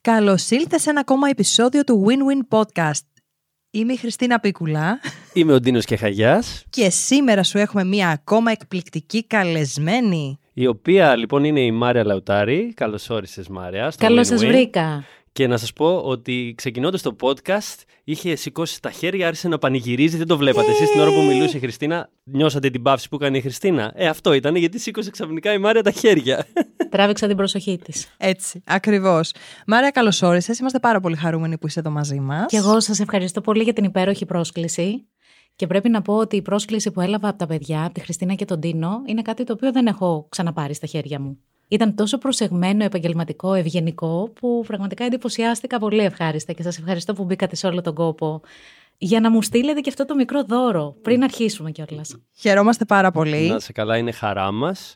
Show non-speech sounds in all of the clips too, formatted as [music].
Καλώς ήλθες σε ένα ακόμα επεισόδιο του Win-Win Podcast. Είμαι η Χριστίνα Πίκουλα. Είμαι ο Ντίνος Κεχαγιάς. Και σήμερα σου έχουμε μία ακόμα εκπληκτική καλεσμένη. Η οποία λοιπόν είναι η Μάρια Λαουτάρη. Καλώς όρισες, Μάρια. Καλώς σας βρήκα. Και να σας πω ότι ξεκινώντας το podcast είχε σηκώσει τα χέρια, άρχισε να πανηγυρίζει. Δεν το βλέπατε. Εσείς την ώρα που μιλούσε η Χριστίνα, νιώσατε την παύση που έκανε η Χριστίνα. Ε, αυτό ήταν γιατί σήκωσε ξαφνικά η Μάρια τα χέρια. [laughs] Τράβηξα την προσοχή της. Έτσι, ακριβώς. Μάρια, καλώς όρισες. Είμαστε πάρα πολύ χαρούμενοι που είσαι εδώ μαζί μας. Και εγώ σας ευχαριστώ πολύ για την υπέροχη πρόσκληση. Και πρέπει να πω ότι η πρόσκληση που έλαβα από τα παιδιά, από τη Χριστίνα και τον Τίνο, είναι κάτι το οποίο δεν έχω ξαναπάρει στα χέρια μου. Ήταν τόσο προσεγμένο, επαγγελματικό, ευγενικό, που πραγματικά εντυπωσιάστηκα πολύ ευχάριστα και σας ευχαριστώ που μπήκατε σε όλο τον κόπο για να μου στείλετε και αυτό το μικρό δώρο πριν αρχίσουμε κιόλας. Χαιρόμαστε πάρα πολύ. Να σε καλά, είναι χαρά μας.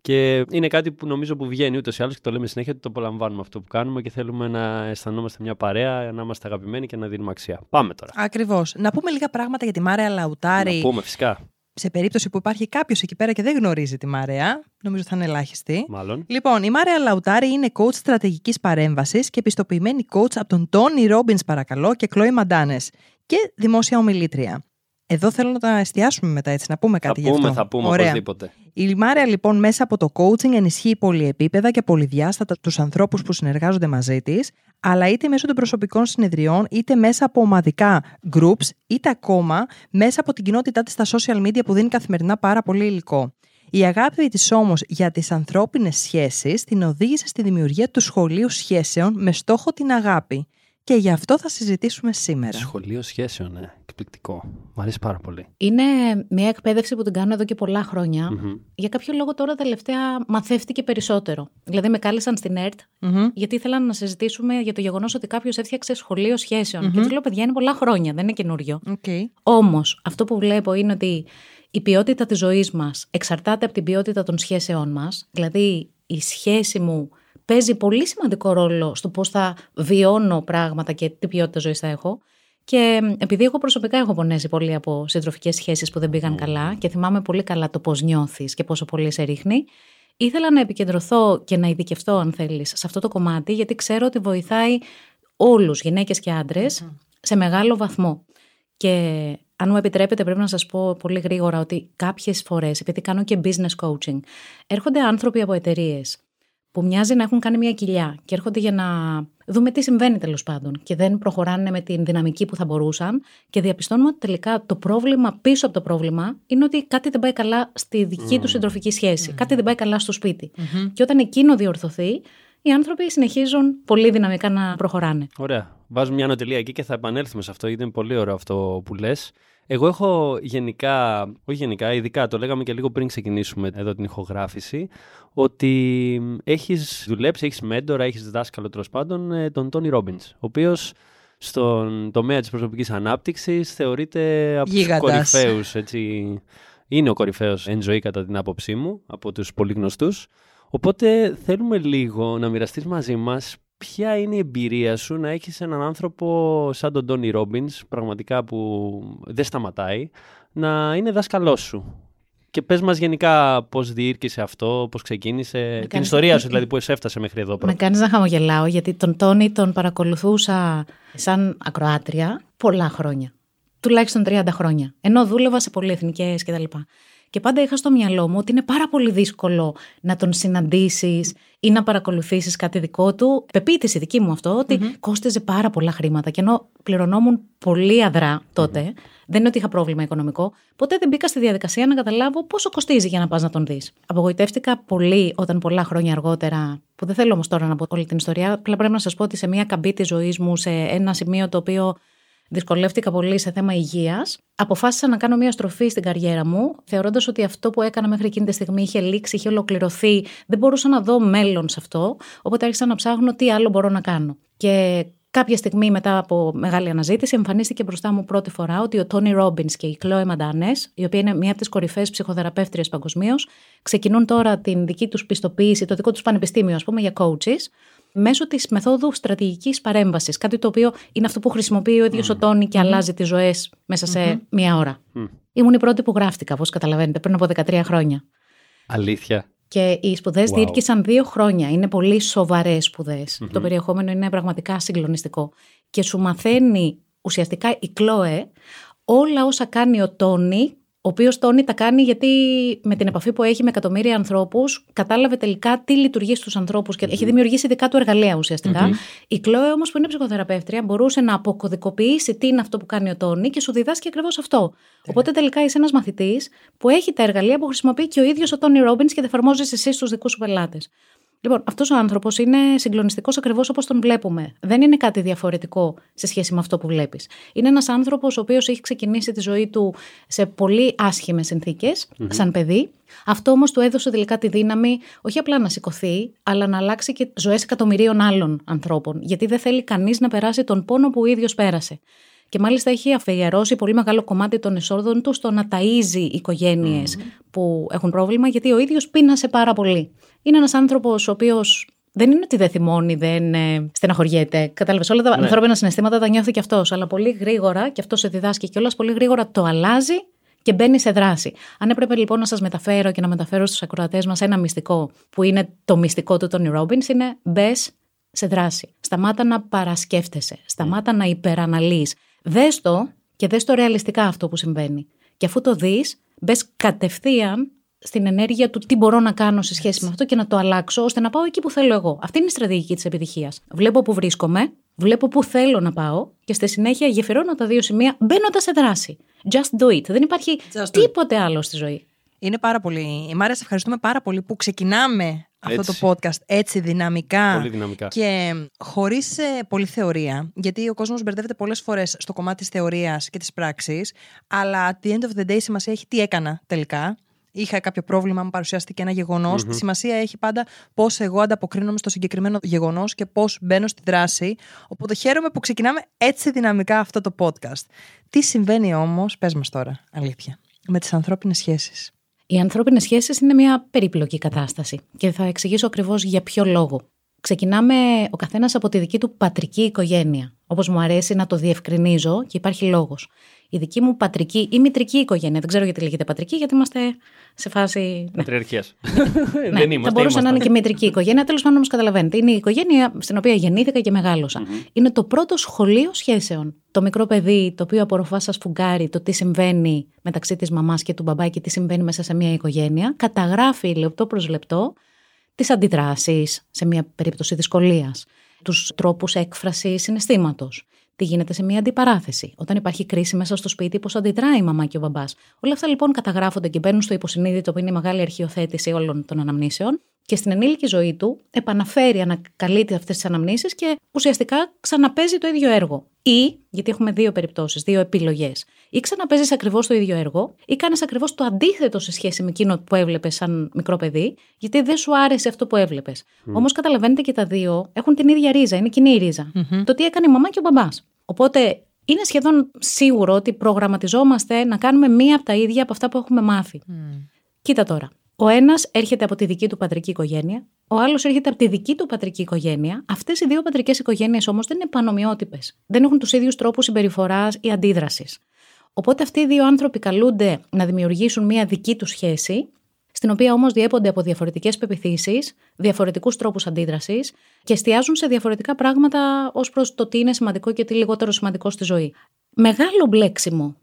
Και είναι κάτι που νομίζω που βγαίνει ούτως ή άλλως και το λέμε συνέχεια ότι το απολαμβάνουμε αυτό που κάνουμε και θέλουμε να αισθανόμαστε μια παρέα, να είμαστε αγαπημένοι και να δίνουμε αξία. Πάμε τώρα. Ακριβώς. Να πούμε λίγα πράγματα για τη Μάρια Λαουτάρη. Να πούμε φυσικά. Σε περίπτωση που υπάρχει κάποιος εκεί πέρα και δεν γνωρίζει τη Μάρια, νομίζω θα είναι ελάχιστη. Μάλλον. Λοιπόν, η Μάρια Λαουτάρη είναι coach στρατηγικής παρέμβασης και επιστοποιημένη coach από τον Τόνι Ρόμπινς, παρακαλώ, και Κλόι Μαντάνε. Και δημόσια ομιλήτρια. Εδώ θέλω να τα εστιάσουμε μετά έτσι, να πούμε κάτι θα γι' πούμε, αυτό. Θα πούμε, Ωραία. οπωσδήποτε. Η Μάρια λοιπόν μέσα από το coaching ενισχύει πολυεπίπεδα και πολυδιάστατα τους ανθρώπους που συνεργάζονται μαζί της, αλλά είτε μέσω των προσωπικών συνεδριών, είτε μέσα από ομαδικά groups, είτε ακόμα μέσα από την κοινότητά της στα social media που δίνει καθημερινά πάρα πολύ υλικό. Η αγάπη της όμως για τις ανθρώπινες σχέσεις την οδήγησε στη δημιουργία του σχολείου σχέσεων με στόχο την αγάπη. Και γι' αυτό θα συζητήσουμε σήμερα. Σχολείο σχέσεων, ναι. Εκπληκτικό. Μ' αρέσει πάρα πολύ. Είναι μια εκπαίδευση που την κάνω εδώ και πολλά χρόνια. Για κάποιο λόγο τώρα τελευταία μαθεύτηκε περισσότερο. Δηλαδή με κάλεσαν στην ΕΡΤ γιατί ήθελαν να συζητήσουμε για το γεγονός ότι κάποιος έφτιαξε σχολείο σχέσεων. Και τους λέω, παιδιά, είναι πολλά χρόνια, δεν είναι καινούριο. Okay. Όμως, αυτό που βλέπω είναι ότι η ποιότητα της ζωής μας εξαρτάται από την ποιότητα των σχέσεών μας. Δηλαδή, η σχέση μου παίζει πολύ σημαντικό ρόλο στο πώς θα βιώνω πράγματα και τι ποιότητα ζωής θα έχω. Και επειδή εγώ προσωπικά έχω πονέσει πολύ από συντροφικές σχέσεις που δεν πήγαν καλά και θυμάμαι πολύ καλά το πώς νιώθεις και πόσο πολύ σε ρίχνει, ήθελα να επικεντρωθώ και να ειδικευτώ, αν θέλεις, σε αυτό το κομμάτι, γιατί ξέρω ότι βοηθάει όλους, γυναίκες και άντρες, σε μεγάλο βαθμό. Και αν μου επιτρέπετε, πρέπει να σας πω πολύ γρήγορα ότι κάποιες φορές, επειδή κάνω και business coaching, έρχονται άνθρωποι από εταιρείες που μοιάζει να έχουν κάνει μια κοιλιά και έρχονται για να δούμε τι συμβαίνει τέλος πάντων και δεν προχωράνε με την δυναμική που θα μπορούσαν και διαπιστώνουμε ότι τελικά το πρόβλημα πίσω από το πρόβλημα είναι ότι κάτι δεν πάει καλά στη δική τους συντροφική σχέση, κάτι δεν πάει καλά στο σπιτι Και όταν εκείνο διορθωθεί, οι άνθρωποι συνεχίζουν πολύ δυναμικά να προχωράνε. Ωραία. Βάζουμε μια ανωτελεία εκεί και θα επανέλθουμε σε αυτό, γιατί είναι πολύ ωραίο αυτό που λες. Εγώ έχω γενικά, όχι γενικά, ειδικά το λέγαμε και λίγο πριν ξεκινήσουμε εδώ την ηχογράφηση, ότι έχεις δουλέψει, έχεις μέντορα, έχεις δάσκαλο τέλος πάντων ε, τον Τόνι Ρόμπινς, ο οποίος στον τομέα της προσωπικής ανάπτυξης θεωρείται από τους κορυφαίους, έτσι, είναι ο κορυφαίος εν ζωή κατά την άποψή μου, από τους πολύ γνωστούς. Οπότε θέλουμε λίγο να μοιραστείς μαζί μας ποια είναι η εμπειρία σου να έχεις έναν άνθρωπο σαν τον Τόνι Ρόμπινς, πραγματικά που δεν σταματάει, να είναι δάσκαλός σου; Και πες μας γενικά πώς διήρκησε αυτό, πώς ξεκίνησε, την ιστορία σου δηλαδή, πώς έφτασε μέχρι εδώ. Με κάνεις να χαμογελάω, γιατί τον Τόνι τον παρακολουθούσα σαν ακροάτρια πολλά χρόνια. Τουλάχιστον 30 χρόνια. Ενώ δούλευα σε πολυεθνικές κτλ. Και πάντα είχα στο μυαλό μου ότι είναι πάρα πολύ δύσκολο να τον συναντήσεις ή να παρακολουθήσεις κάτι δικό του. Πεποίθηση δική μου αυτό, ότι mm-hmm. κόστιζε πάρα πολλά χρήματα. Και ενώ πληρωνόμουν πολύ αδρά τότε, mm-hmm. δεν είναι ότι είχα πρόβλημα οικονομικό, ποτέ δεν μπήκα στη διαδικασία να καταλάβω πόσο κοστίζει για να πας να τον δεις. Απογοητεύτηκα πολύ όταν πολλά χρόνια αργότερα, που δεν θέλω όμως τώρα να πω όλη την ιστορία, απλά πρέπει να σας πω ότι σε μια καμπή της ζωής μου, σε ένα σημείο το οποίο δυσκολεύτηκα πολύ σε θέμα υγείας. Αποφάσισα να κάνω μια στροφή στην καριέρα μου, θεωρώντας ότι αυτό που έκανα μέχρι εκείνη τη στιγμή είχε λήξει, είχε ολοκληρωθεί. Δεν μπορούσα να δω μέλλον σε αυτό. Οπότε άρχισα να ψάχνω τι άλλο μπορώ να κάνω. Και κάποια στιγμή μετά από μεγάλη αναζήτηση, εμφανίστηκε μπροστά μου πρώτη φορά ότι ο Τόνι Ρόμπιν και η Κλόε Μαντάνε, η οποία είναι μία από τις κορυφαίες ψυχοθεραπεύτριες παγκοσμίως, ξεκινούν τώρα την δική τους πιστοποίηση, το δικό τους πανεπιστήμιο, ας πούμε, για coaches μέσω της μεθόδου στρατηγικής παρέμβασης. Κάτι το οποίο είναι αυτό που χρησιμοποιεί ο ίδιος ο Τόνι και αλλάζει τις ζωές μέσα σε μία ώρα. Ήμουν η πρώτη που γράφτηκα, όπως καταλαβαίνετε, πριν από 13 χρόνια. Αλήθεια. Και οι σπουδές wow. διήρκησαν δύο χρόνια. Είναι πολύ σοβαρές Το περιεχόμενο είναι πραγματικά συγκλονιστικό. Και σου μαθαίνει ουσιαστικά η Κλόε όλα όσα κάνει ο Τόνι ο οποίος Τόνι τα κάνει γιατί με την επαφή που έχει με εκατομμύρια ανθρώπους, κατάλαβε τελικά τι λειτουργεί στους ανθρώπους και έχει δημιουργήσει δικά του εργαλεία Η Κλόε όμως, που είναι ψυχοθεραπεύτρια, μπορούσε να αποκωδικοποιήσει τι είναι αυτό που κάνει ο Τόνι και σου διδάσκει ακριβώς αυτό. Οπότε τελικά είσαι ένας μαθητής που έχει τα εργαλεία που χρησιμοποιεί και ο ίδιος ο Τόνι Ρόμπινς και τα εφαρμόζεις εσύ στους δικούς σου πελάτες. Λοιπόν, αυτός ο άνθρωπος είναι συγκλονιστικός ακριβώς όπως τον βλέπουμε. Δεν είναι κάτι διαφορετικό σε σχέση με αυτό που βλέπεις. Είναι ένας άνθρωπος ο οποίος έχει ξεκινήσει τη ζωή του σε πολύ άσχημες σαν παιδί. Αυτό όμως του έδωσε τελικά τη δύναμη όχι απλά να σηκωθεί, αλλά να αλλάξει και ζωές εκατομμυρίων άλλων ανθρώπων. Γιατί δεν θέλει κανείς να περάσει τον πόνο που ο ίδιος πέρασε. Και μάλιστα έχει αφιερώσει πολύ μεγάλο κομμάτι των εσόδων του στο να ταΐζει οικογένειες που έχουν πρόβλημα, γιατί ο ίδιος πείνασε πάρα πολύ. Είναι ένας άνθρωπος ο οποίος δεν είναι ότι δεν θυμώνει, δεν ε, στεναχωριέται. Κατάλαβες. Όλα τα ναι. ανθρώπινα συναισθήματα τα νιώθει και αυτός. Αλλά πολύ γρήγορα, και αυτός σε διδάσκει κιόλας, πολύ γρήγορα το αλλάζει και μπαίνει σε δράση. Αν έπρεπε λοιπόν να σας μεταφέρω και να μεταφέρω στους ακροατές μας ένα μυστικό, που είναι το μυστικό του Τόνι Ρόμπιν, είναι μπες σε δράση. Σταμάτα να παρασκέφτεσαι. Σταμάτα να υπεραναλύεις. Δες το και δες το ρεαλιστικά αυτό που συμβαίνει. Και αφού το δεις, μπες κατευθείαν στην ενέργεια του τι μπορώ να κάνω σε σχέση με αυτό και να το αλλάξω ώστε να πάω εκεί που θέλω εγώ. Αυτή είναι η στρατηγική της επιτυχίας. Βλέπω που βρίσκομαι, βλέπω που θέλω να πάω και στη συνέχεια γεφυρώνω τα δύο σημεία μπαίνοντας σε δράση. Just do it. Δεν υπάρχει τίποτε άλλο στη ζωή. Είναι πάρα πολύ. Η Μάρια, σε ευχαριστούμε πάρα πολύ που ξεκινάμε αυτό το podcast έτσι δυναμικά, πολύ δυναμικά. και χωρίς ε, πολλή θεωρία. Γιατί ο κόσμος μπερδεύεται πολλές φορές στο κομμάτι της θεωρίας και της πράξης. Αλλά at the end of the day σημασία έχει τι έκανα τελικά είχα κάποιο πρόβλημα, μου παρουσιάστηκε ένα γεγονός. Mm-hmm. Τη σημασία έχει πάντα πώς εγώ ανταποκρίνομαι στο συγκεκριμένο γεγονός και πώς μπαίνω στη δράση. Οπότε χαίρομαι που ξεκινάμε έτσι δυναμικά αυτό το podcast. Τι συμβαίνει όμως, πες μας τώρα, αλήθεια, με τις ανθρώπινες σχέσεις; Οι ανθρώπινες σχέσεις είναι μια περίπλοκη κατάσταση και θα εξηγήσω ακριβώς για ποιο λόγο. Ξεκινάμε ο καθένας από τη δική του πατρική οικογένεια. Όπως μου αρέσει να το διευκρινίζω και υπάρχει λόγος η δική μου πατρική ή μητρική οικογένεια. Δεν ξέρω γιατί λέγεται πατρική, γιατί είμαστε σε φάση. Πατριαρχίας. [laughs] ναι, Δεν είμαστε. Θα μπορούσε να είναι και μητρική οικογένεια. Τέλος πάντων, όμως καταλαβαίνετε. Είναι η οικογένεια στην οποία γεννήθηκα και μεγαλωσα Είναι το πρώτο σχολείο σχέσεων. Το μικρό παιδί το οποίο απορροφά σα φουγκάρει το τι συμβαίνει μεταξύ της μαμάς και του μπαμπά και τι συμβαίνει μέσα σε μια οικογένεια. Καταγράφει λεπτό προς λεπτό τις αντιδράσεις σε μια περίπτωση δυσκολίας, τους τρόπους έκφρασης συναισθήματος τι γίνεται σε μια αντιπαράθεση, όταν υπάρχει κρίση μέσα στο σπίτι, πώς αντιδράει η μαμά και ο μπαμπάς; Όλα αυτά λοιπόν καταγράφονται και μπαίνουν στο υποσυνείδητο που είναι η μεγάλη αρχιοθέτηση όλων των αναμνήσεων και στην ενήλικη ζωή του επαναφέρει, ανακαλύπτει αυτές τις αναμνήσεις και ουσιαστικά ξαναπέζει το ίδιο έργο. Ή, γιατί έχουμε δύο περιπτώσεις, δύο επιλογές. Ή ξαναπέζεις ακριβώς το ίδιο έργο, ή κάνεις ακριβώς το αντίθετο σε σχέση με εκείνο που έβλεπες σαν μικρό παιδί, γιατί δεν σου άρεσε αυτό που έβλεπες. Mm. Όμως καταλαβαίνετε και τα δύο έχουν την ίδια ρίζα, είναι κοινή ρίζα. Mm-hmm. Το τι έκανε η μαμά και ο μπαμπάς. Οπότε είναι σχεδόν σίγουρο ότι προγραμματιζόμαστε να κάνουμε μία από τα ίδια από αυτά που έχουμε μάθει. Mm. Κοίτα τώρα. Ο ένας έρχεται από τη δική του πατρική οικογένεια, ο άλλος έρχεται από τη δική του πατρική οικογένεια. Αυτές οι δύο πατρικές οικογένειες όμως δεν είναι πανομοιότυπες. Δεν έχουν τους ίδιους τρόπους συμπεριφοράς ή αντίδρασης. Οπότε αυτοί οι δύο άνθρωποι καλούνται να δημιουργήσουν μία δική τους σχέση, στην οποία όμως διέπονται από διαφορετικές πεπιθήσεις, διαφορετικούς τρόπους αντίδρασης και εστιάζουν σε διαφορετικά πράγματα ως προς το τι είναι σημαντικό και τι λιγότερο σημαντικό στη ζωή. Μεγάλο μπλέξιμο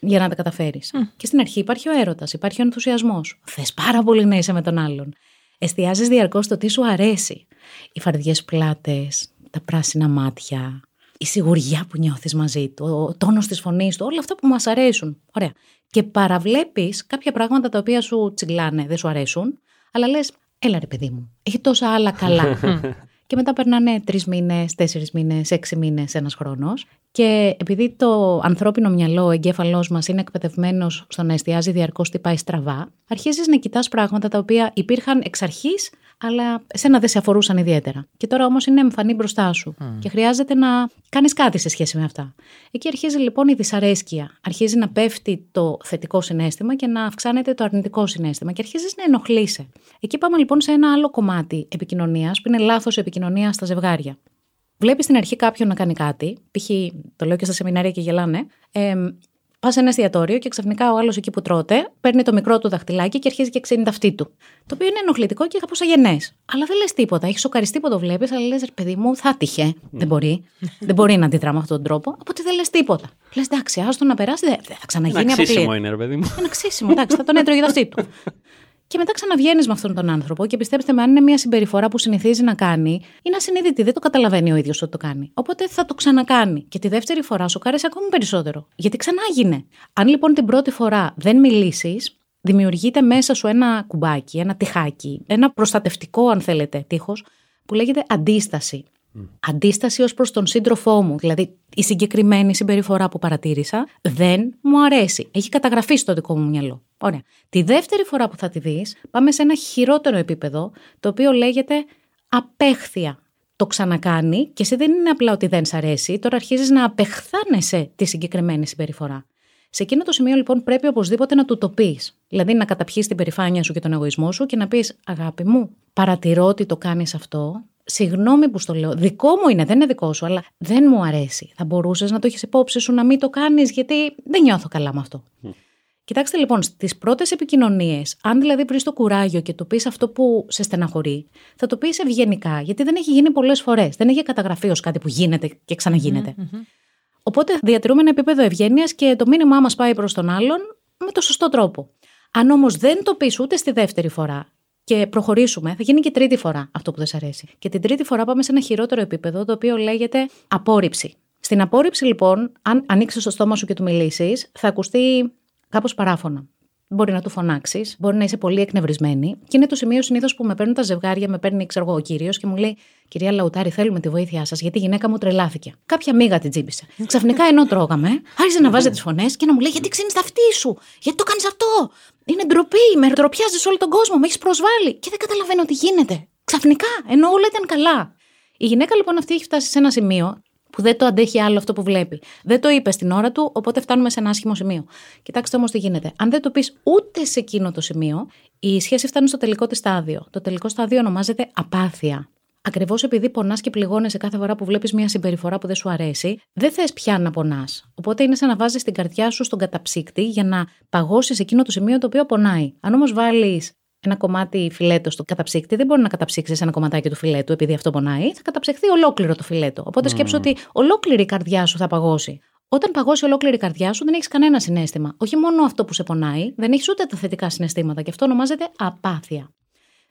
για να τα καταφέρεις. Και στην αρχή υπάρχει ο έρωτας, υπάρχει ο ενθουσιασμός. Θες πάρα πολύ να είσαι με τον άλλον. Εστιάζεις διαρκώς στο τι σου αρέσει. Οι φαρδιές πλάτες, τα πράσινα μάτια, η σιγουριά που νιώθεις μαζί του, ο τόνος της φωνής του, όλα αυτά που μας αρέσουν. Ωραία. Και παραβλέπεις κάποια πράγματα τα οποία σου τσιγκλάνε, δεν σου αρέσουν, αλλά λες, έλα ρε παιδί μου, έχει τόσα άλλα καλά. Και μετά περνάνε τρεις μήνες, τέσσερις μήνες, έξι μήνες, ένας χρόνος. Και επειδή το ανθρώπινο μυαλό, ο εγκέφαλός μας είναι εκπαιδευμένος στο να εστιάζει διαρκώς τι πάει στραβά, αρχίζεις να κοιτάς πράγματα τα οποία υπήρχαν εξ αρχής αλλά εσένα δεν σε αφορούσαν ιδιαίτερα. Και τώρα όμως είναι εμφανή μπροστά σου και χρειάζεται να κάνεις κάτι σε σχέση με αυτά. Εκεί αρχίζει λοιπόν η δυσαρέσκεια. Αρχίζει να πέφτει το θετικό συνέστημα και να αυξάνεται το αρνητικό συνέστημα και αρχίζεις να ενοχλείσαι. Εκεί πάμε λοιπόν σε ένα άλλο κομμάτι επικοινωνίας που είναι λάθος επικοινωνία στα ζευγάρια. Βλέπεις στην αρχή κάποιον να κάνει κάτι, π.χ. το λέω και στα σεμινάρια και γελάνε, ε, Πας σε ένα εστιατόριο και ξαφνικά ο άλλος εκεί που τρώτε παίρνει το μικρό του δαχτυλάκι και αρχίζει και ξύνει τα αυτή του. Το οποίο είναι ενοχλητικό και κάπως αγενές. Αλλά δεν λες τίποτα. Έχει σοκαριστεί που το βλέπεις, αλλά λες, παιδί μου, θα τύχε. Δεν μπορεί. [laughs] δεν μπορεί να αντιδρά με αυτόν τον τρόπο. Οπότε δεν λες τίποτα. Λες, εντάξει, άστο να περάσει, δεν θα ξαναγίνει Ένα αποκλείεται. ξύσιμο είναι, ρε παιδί μου. Ένα ξύσιμο, εντάξει, θα τον έτρωγε το αυτή του. [laughs] Και μετά ξαναβγαίνεις με αυτόν τον άνθρωπο και πιστέψτε με, αν είναι μια συμπεριφορά που συνηθίζει να κάνει, είναι ασυνείδητη, δεν το καταλαβαίνει ο ίδιος ότι το κάνει. Οπότε θα το ξανακάνει. Και τη δεύτερη φορά σου κάρεσε ακόμη περισσότερο. Γιατί ξανάγινε. Αν λοιπόν την πρώτη φορά δεν μιλήσεις, δημιουργείται μέσα σου ένα κουμπάκι, ένα τυχάκι, ένα προστατευτικό, αν θέλετε, τείχος, που λέγεται αντίσταση. Αντίσταση ως προς τον σύντροφό μου. Δηλαδή, η συγκεκριμένη συμπεριφορά που παρατήρησα δεν μου αρέσει. Έχει καταγραφεί στο δικό μου μυαλό. Ωραία. Τη δεύτερη φορά που θα τη δεις, πάμε σε ένα χειρότερο επίπεδο, το οποίο λέγεται απέχθεια. Το ξανακάνει και εσύ δεν είναι απλά ότι δεν σ' αρέσει, τώρα αρχίζεις να απεχθάνεσαι τη συγκεκριμένη συμπεριφορά. Σε εκείνο το σημείο λοιπόν πρέπει οπωσδήποτε να του το πεις. Δηλαδή να καταπιείς την περηφάνεια σου και τον εγωισμό σου και να πεις: Αγάπη μου, παρατηρώ ότι το κάνεις αυτό. Συγγνώμη που στο λέω. Δικό μου είναι, δεν είναι δικό σου, αλλά δεν μου αρέσει. Θα μπορούσες να το έχεις υπόψη σου να μην το κάνεις, γιατί δεν νιώθω καλά με αυτό. Κοιτάξτε λοιπόν, στις πρώτες επικοινωνίες, αν δηλαδή βρεις το κουράγιο και το πεις αυτό που σε στεναχωρεί, θα το πεις ευγενικά, γιατί δεν έχει γίνει πολλές φορές. Δεν έχει καταγραφεί ως κάτι που γίνεται και ξαναγίνεται. Οπότε διατηρούμε ένα επίπεδο ευγένειας και το μήνυμά μας πάει προς τον άλλον με το σωστό τρόπο. Αν όμως δεν το πεις ούτε στη δεύτερη φορά και προχωρήσουμε, θα γίνει και τρίτη φορά αυτό που δεν σ' αρέσει. Και την τρίτη φορά πάμε σε ένα χειρότερο επίπεδο, το οποίο λέγεται απόρριψη. Στην απόρριψη, λοιπόν, αν ανοίξεις το στόμα σου και του μιλήσεις, θα ακουστεί κάπως παράφωνα. Μπορεί να του φωνάξεις, μπορεί να είσαι πολύ εκνευρισμένη. Και είναι το σημείο συνήθως που με παίρνουν τα ζευγάρια, με παίρνει, ξέρω εγώ, ο κύριος και μου λέει: Κυρία Λαουτάρη, θέλουμε τη βοήθειά σας, γιατί η γυναίκα μου τρελάθηκε. Κάποια μίγα την τζίμπησε. Ξαφνικά ενώ τρώγαμε, άρχισε να βάζει τις φωνές και να μου λέει: Γιατί ξύνεις τα αυτή σου, γιατί το κάνεις αυτό; Είναι ντροπή, με ντροπιάζεις όλο τον κόσμο, με έχεις προσβάλει. Και δεν καταλαβαίνω τι γίνεται. Ξαφνικά, ενώ όλα ήταν καλά. Η γυναίκα λοιπόν αυτή έχει φτάσει σε ένα σημείο που δεν το αντέχει άλλο αυτό που βλέπει. Δεν το είπε στην ώρα του, οπότε φτάνουμε σε ένα άσχημο σημείο. Κοιτάξτε όμως τι γίνεται. Αν δεν το πεις ούτε σε εκείνο το σημείο, η σχέση φτάνει στο τελικό της στάδιο. Το τελικό στάδιο ονομάζεται απάθεια. Ακριβώς επειδή πονάς και πληγώνεσαι κάθε φορά που βλέπεις μια συμπεριφορά που δεν σου αρέσει, δεν θες πια να πονάς. Οπότε είναι σαν να βάζεις την καρδιά σου στον καταψύκτη για να παγώσεις εκείνο το σημείο το οποίο πονάει. Αν όμως βάλεις ένα κομμάτι φιλέτο στο καταψύκτη, δεν μπορεί να καταψύξεις ένα κομματάκι του φιλέτου επειδή αυτό πονάει. Θα καταψυχθεί ολόκληρο το φιλέτο. Οπότε σκέψου ότι ολόκληρη η καρδιά σου θα παγώσει. Όταν παγώσει ολόκληρη η καρδιά σου, δεν έχεις κανένα συνέστημα. Όχι μόνο αυτό που σε πονάει, δεν έχεις ούτε τα θετικά συναισθήματα. Και αυτό ονομάζεται απάθεια.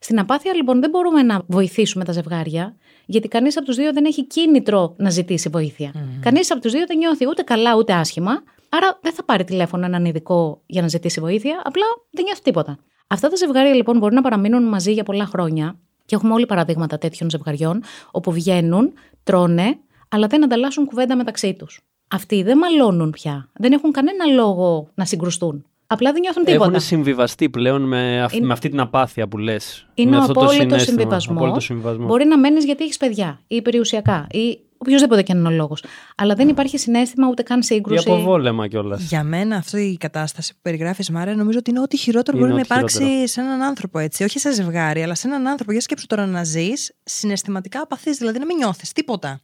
Στην απάθεια, λοιπόν, δεν μπορούμε να βοηθήσουμε τα ζευγάρια, γιατί κανείς από τους δύο δεν έχει κίνητρο να ζητήσει βοήθεια. Mm. Κανείς από τους δύο δεν νιώθει ούτε καλά ούτε άσχημα, άρα δεν θα πάρει τηλέφωνο έναν ειδικό για να ζητήσει βοήθεια, απλά δεν νιώθει τίποτα. Αυτά τα ζευγάρια λοιπόν μπορεί να παραμείνουν μαζί για πολλά χρόνια και έχουμε όλοι παραδείγματα τέτοιων ζευγαριών όπου βγαίνουν, τρώνε, αλλά δεν ανταλλάσσουν κουβέντα μεταξύ τους. Αυτοί δεν μαλώνουν πια. Δεν έχουν κανένα λόγο να συγκρουστούν. Απλά δεν νιώθουν τίποτα. Έχουν συμβιβαστεί πλέον με, αυ... Είναι- με αυτή την απάθεια που λες. Είναι με ο αυτό το απόλυτο συναίσθημα, συμβιβασμό. απόλυτο συμβιβασμό. Μπορεί να μένεις γιατί έχεις παιδιά ή περιουσιακά ή οποιοδήποτε και αν είναι ο λόγος. Αλλά δεν υπάρχει συνέστημα ούτε καν Ή σύγκρουση. αποβόλεμα κιόλας. Για μένα αυτή η κατάσταση που περιγράφεις, Μάρια, νομίζω ότι είναι ό,τι χειρότερο Είναι μπορεί να ό,τι υπάρξει χειρότερο. σε έναν άνθρωπο έτσι. Όχι σε ζευγάρι, αλλά σε έναν άνθρωπο. Για σκέψου τώρα να ζεις συναισθηματικά απαθή, δηλαδή να μην νιώθεις τίποτα.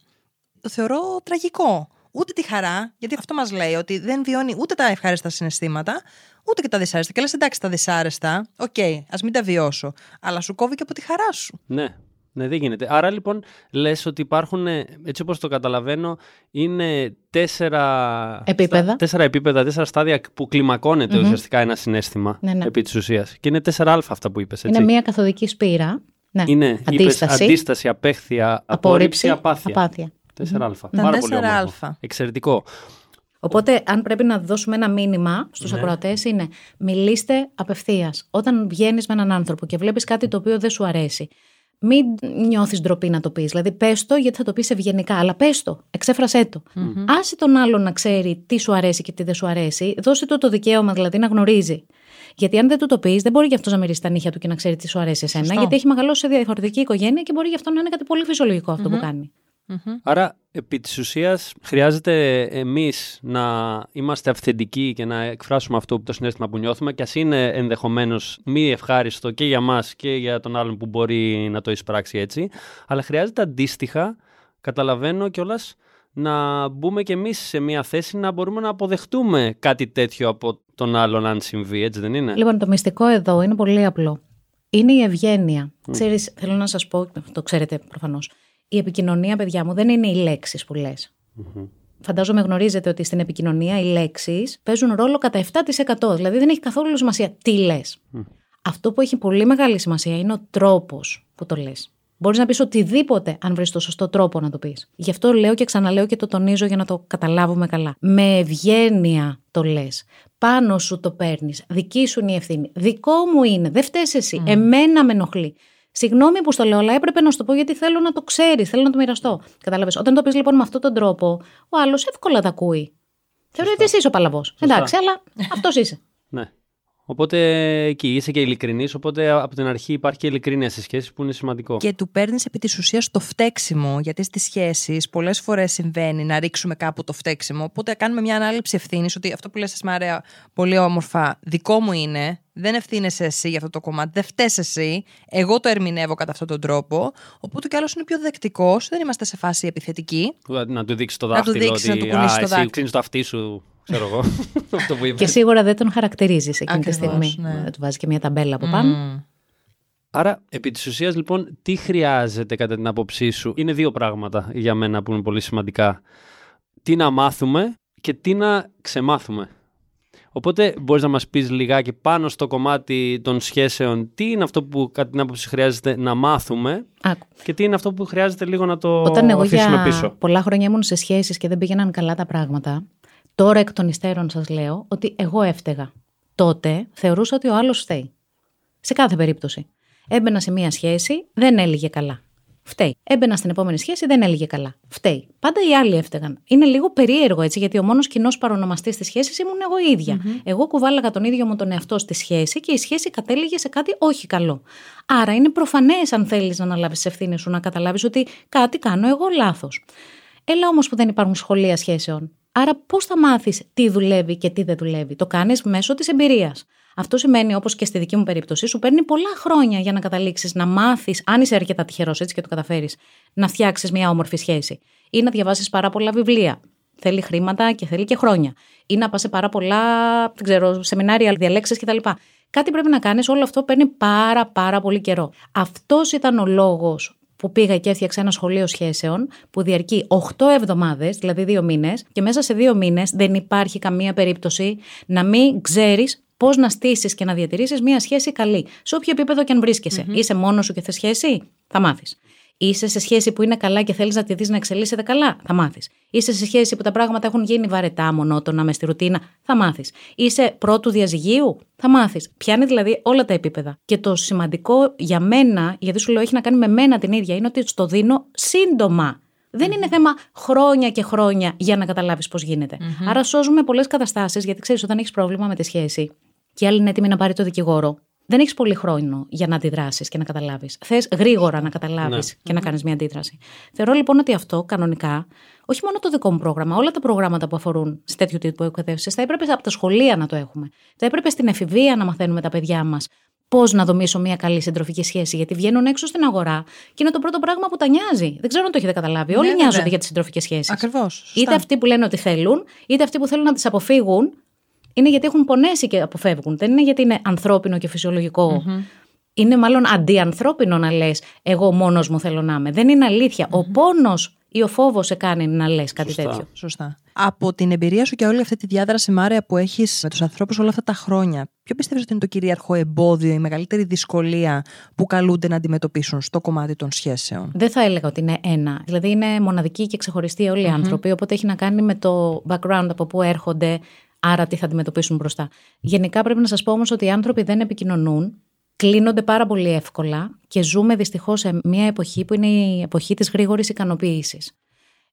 Το θεωρώ τραγικό. Ούτε τη χαρά, γιατί αυτό μας λέει ότι δεν βιώνει ούτε τα ευχάριστα συναισθήματα, ούτε και τα δυσάρεστα. Και λες, εντάξει, τα δυσάρεστα, οκ, ας μην τα βιώσω. Αλλά σου κόβει και από τη χαρά σου. Ναι. Ναι, δεν γίνεται. Άρα λοιπόν λες ότι υπάρχουν, ε, έτσι όπως το καταλαβαίνω, είναι τέσσερα Επίπεδα. στα- τέσσερα επίπεδα, τέσσερα στάδια που κλιμακώνεται ουσιαστικά ένα συναίσθημα Ναι, ναι. επί της ουσίας. Και είναι 4α αυτά που είπες. Είναι μια καθοδική σπείρα. Ναι. Είναι είπες, αντίσταση, αντίσταση, απέχθεια, απόρριψη, απάθεια. απάθεια. 4α. Τα Πάρα πολύ 4α. όμορφο. Εξαιρετικό. Οπότε, αν πρέπει να δώσουμε ένα μήνυμα στους Ναι. ακροατές, είναι μιλήστε απευθείας. Όταν βγαίνεις με έναν άνθρωπο και βλέπεις κάτι το οποίο δεν σου αρέσει, μην νιώθεις ντροπή να το πεις. Δηλαδή, πες το γιατί θα το πεις ευγενικά, αλλά πες το, εξέφρασέ το. Άσε τον άλλον να ξέρει τι σου αρέσει και τι δεν σου αρέσει, δώσε του το δικαίωμα δηλαδή να γνωρίζει. Γιατί αν δεν του το πεις, δεν μπορεί γι' αυτό να μυρίσεις τα νύχια του και να ξέρει τι σου αρέσει εσένα, Σωστό. γιατί έχει μεγαλώσει σε διαφορετική οικογένεια και μπορεί γι' αυτό να είναι κάτι πολύ φυσιολογικό αυτό που κάνει. Άρα, επί της ουσίας, χρειάζεται εμείς να είμαστε αυθεντικοί και να εκφράσουμε αυτό που το συνέστημα που νιώθουμε και ας είναι ενδεχομένως μη ευχάριστο και για μας και για τον άλλον που μπορεί να το εισπράξει έτσι, αλλά χρειάζεται αντίστοιχα, καταλαβαίνω κιόλας να μπούμε κι εμείς σε μια θέση να μπορούμε να αποδεχτούμε κάτι τέτοιο από τον άλλον αν συμβεί, έτσι δεν είναι; Λοιπόν, το μυστικό εδώ είναι πολύ απλό. Είναι η ευγένεια. Mm. Ξέρεις, θέλω να σας πω, το ξέρετε προφανώς, η επικοινωνία, παιδιά μου, δεν είναι οι λέξεις που λες. Mm-hmm. Φαντάζομαι γνωρίζετε ότι στην επικοινωνία οι λέξεις παίζουν ρόλο κατά 7%. Δηλαδή δεν έχει καθόλου σημασία τι λες. Mm. Αυτό που έχει πολύ μεγάλη σημασία είναι ο τρόπος που το λες. Μπορείς να πεις οτιδήποτε, αν βρεις το σωστό τρόπο να το πεις. Γι' αυτό λέω και ξαναλέω και το τονίζω για να το καταλάβουμε καλά. Με ευγένεια το λες. Πάνω σου το παίρνεις. Δική σου είναι η ευθύνη. Δικό μου είναι. Δεν φταίει εσύ. Εμένα με ενοχλεί. Συγγνώμη που στο λέω, αλλά έπρεπε να σου το πω γιατί θέλω να το ξέρεις, θέλω να το μοιραστώ. Κατάλαβες. Όταν το πεις λοιπόν με αυτόν τον τρόπο, ο άλλος εύκολα τα ακούει. Θεωρεί ότι εσύ είσαι ο παλαβός. Εντάξει, αλλά αυτός είσαι. ναι. Οπότε εκεί είσαι και ειλικρινής, οπότε από την αρχή υπάρχει και ειλικρίνεια στη σχέση που είναι σημαντικό. Και του παίρνεις επί της ουσίας το φταίξιμο, γιατί στις σχέσεις πολλές φορές συμβαίνει να ρίξουμε κάπου το φταίξιμο. Οπότε κάνουμε μια ανάληψη ευθύνης ότι αυτό που λες, Μαρέα, πολύ όμορφα, δικό μου είναι. Δεν ευθύνεσαι εσύ για αυτό το κομμάτι, δεν φταίει εσύ. Εγώ το ερμηνεύω κατά αυτόν τον τρόπο. Οπότε κι άλλος είναι πιο δεκτικός, δεν είμαστε σε φάση επιθετική. Να του δείξεις το δάχτυλο. Να του δείξεις, ότι, να του εσύ κλείνεις το αυτί σου ξέρω εγώ. [laughs] αυτό που Και σίγουρα δεν τον χαρακτηρίζεις εκείνη τη στιγμή. Ναι. Του βάζεις και μια ταμπέλα από πάνω. Άρα, επί της ουσίας, λοιπόν, τι χρειάζεται κατά την άποψή σου. Είναι δύο πράγματα για μένα που είναι πολύ σημαντικά. Τι να μάθουμε και τι να ξεμάθουμε. Οπότε μπορείς να μας πεις λιγάκι πάνω στο κομμάτι των σχέσεων τι είναι αυτό που κατά την άποψη χρειάζεται να μάθουμε Άκου. και τι είναι αυτό που χρειάζεται λίγο να το Όταν εγώ για πίσω. πολλά χρόνια ήμουν σε σχέσεις και δεν πήγαιναν καλά τα πράγματα Τώρα εκ των υστέρων σας λέω ότι εγώ έφταιγα. Τότε θεωρούσα ότι ο άλλος φταίει. Σε κάθε περίπτωση. Έμπαινα σε μία σχέση, δεν έλυγε καλά. Φταίει. Έμπαινα στην επόμενη σχέση, δεν έλυγε καλά. Φταίει. Πάντα οι άλλοι έφταιγαν. Είναι λίγο περίεργο έτσι, γιατί ο μόνος κοινός παρονομαστής της σχέσης ήμουν εγώ ίδια. Mm-hmm. Εγώ κουβάλαγα τον ίδιο μου τον εαυτό στη σχέση και η σχέση κατέληγε σε κάτι όχι καλό. Άρα είναι προφανές, αν θέλεις να αναλάβεις τις ευθύνες σου, να καταλάβεις ότι κάτι κάνω εγώ λάθος. Έλα όμως που δεν υπάρχουν σχολεία σχέσεων. Άρα, πώς θα μάθεις τι δουλεύει και τι δεν δουλεύει. Το κάνεις μέσω της εμπειρίας. Αυτό σημαίνει, όπως και στη δική μου περίπτωση, σου παίρνει πολλά χρόνια για να καταλήξεις να μάθεις, αν είσαι αρκετά τυχερός έτσι και το καταφέρεις, να φτιάξεις μια όμορφη σχέση. Ή να διαβάσεις πάρα πολλά βιβλία. Θέλει χρήματα και θέλει και χρόνια. Ή να πας σε πάρα πολλά δεν ξέρω, σεμινάρια, διαλέξεις κτλ. Κάτι πρέπει να κάνεις, όλο αυτό παίρνει πάρα πάρα πολύ καιρό. Αυτός ήταν ο λόγος που πήγα και έφτιαξα ένα σχολείο σχέσεων που διαρκεί 8 εβδομάδες, δηλαδή δύο μήνες, και μέσα σε δύο μήνες δεν υπάρχει καμία περίπτωση να μην ξέρεις πώς να στήσεις και να διατηρήσεις μια σχέση καλή. Σε όποιο επίπεδο και αν βρισκεσαι Είσαι μόνος σου και θες σχέση, θα μάθεις. Είσαι σε σχέση που είναι καλά και θέλεις να τη δεις να εξελίσσεται καλά, θα μάθεις. Είσαι σε σχέση που τα πράγματα έχουν γίνει βαρετά, μονότονα, με στη ρουτίνα, θα μάθεις. Είσαι πρώτου διαζυγίου, θα μάθεις. Πιάνει δηλαδή όλα τα επίπεδα. Και το σημαντικό για μένα, γιατί σου λέω έχει να κάνει με μένα την ίδια, είναι ότι το δίνω σύντομα. Δεν είναι θέμα χρόνια και χρόνια για να καταλάβεις πώς γινεται Άρα σώζουμε πολλές καταστάσεις, γιατί ξέρεις, όταν έχεις πρόβλημα με τη σχέση και άλλη είναι έτοιμη να πάρει το δικηγόρο, δεν έχεις πολύ χρόνο για να αντιδράσεις και να καταλάβεις. Θες γρήγορα να καταλάβεις ναι. και να κάνεις μια αντίδραση. Θεωρώ λοιπόν ότι αυτό κανονικά, όχι μόνο το δικό μου πρόγραμμα, όλα τα προγράμματα που αφορούν σε τέτοιου τύπου εκπαιδεύσεις, θα έπρεπε από τα σχολεία να το έχουμε. Θα έπρεπε στην εφηβεία να μαθαίνουμε τα παιδιά μας πώς να δομήσω μια καλή συντροφική σχέση. Γιατί βγαίνουν έξω στην αγορά και είναι το πρώτο πράγμα που τα νοιάζει. Δεν ξέρω αν το έχετε καταλάβει. Όλοι ναι, νοιάζονται για τις συντροφικές σχέσεις. Ακριβώς. Είτε αυτοί που λένε ότι θέλουν, είτε αυτοί που θέλουν να τις αποφύγουν είναι γιατί έχουν πονέσει και αποφεύγουν. Δεν είναι γιατί είναι ανθρώπινο και φυσιολογικο Είναι μάλλον αντιανθρώπινο να λες: Εγώ μόνος μου θέλω να είμαι. Δεν είναι Ο πόνος ή ο φόβος σε κάνει να λες κάτι Σωστά. τέτοιο. Σωστά. Από την εμπειρία σου και όλη αυτή τη διάδραση, Μάρια, που έχεις με τους ανθρώπους όλα αυτά τα χρόνια, ποιο πιστεύεις ότι είναι το κυρίαρχο εμπόδιο, η μεγαλύτερη δυσκολία που καλούνται να αντιμετωπίσουν στο κομμάτι των σχέσεων; Δεν θα έλεγα ότι είναι ένα. Δηλαδή είναι μοναδικοί και ξεχωριστοί όλοι οι άνθρωποι, οπότε έχει να κάνει με το background από πού έρχονται, άρα τι θα αντιμετωπίσουν μπροστά. Γενικά πρέπει να σας πω όμως ότι οι άνθρωποι δεν επικοινωνούν, κλείνονται πάρα πολύ εύκολα και ζούμε δυστυχώς σε μια εποχή που είναι η εποχή της γρήγορης ικανοποίησης.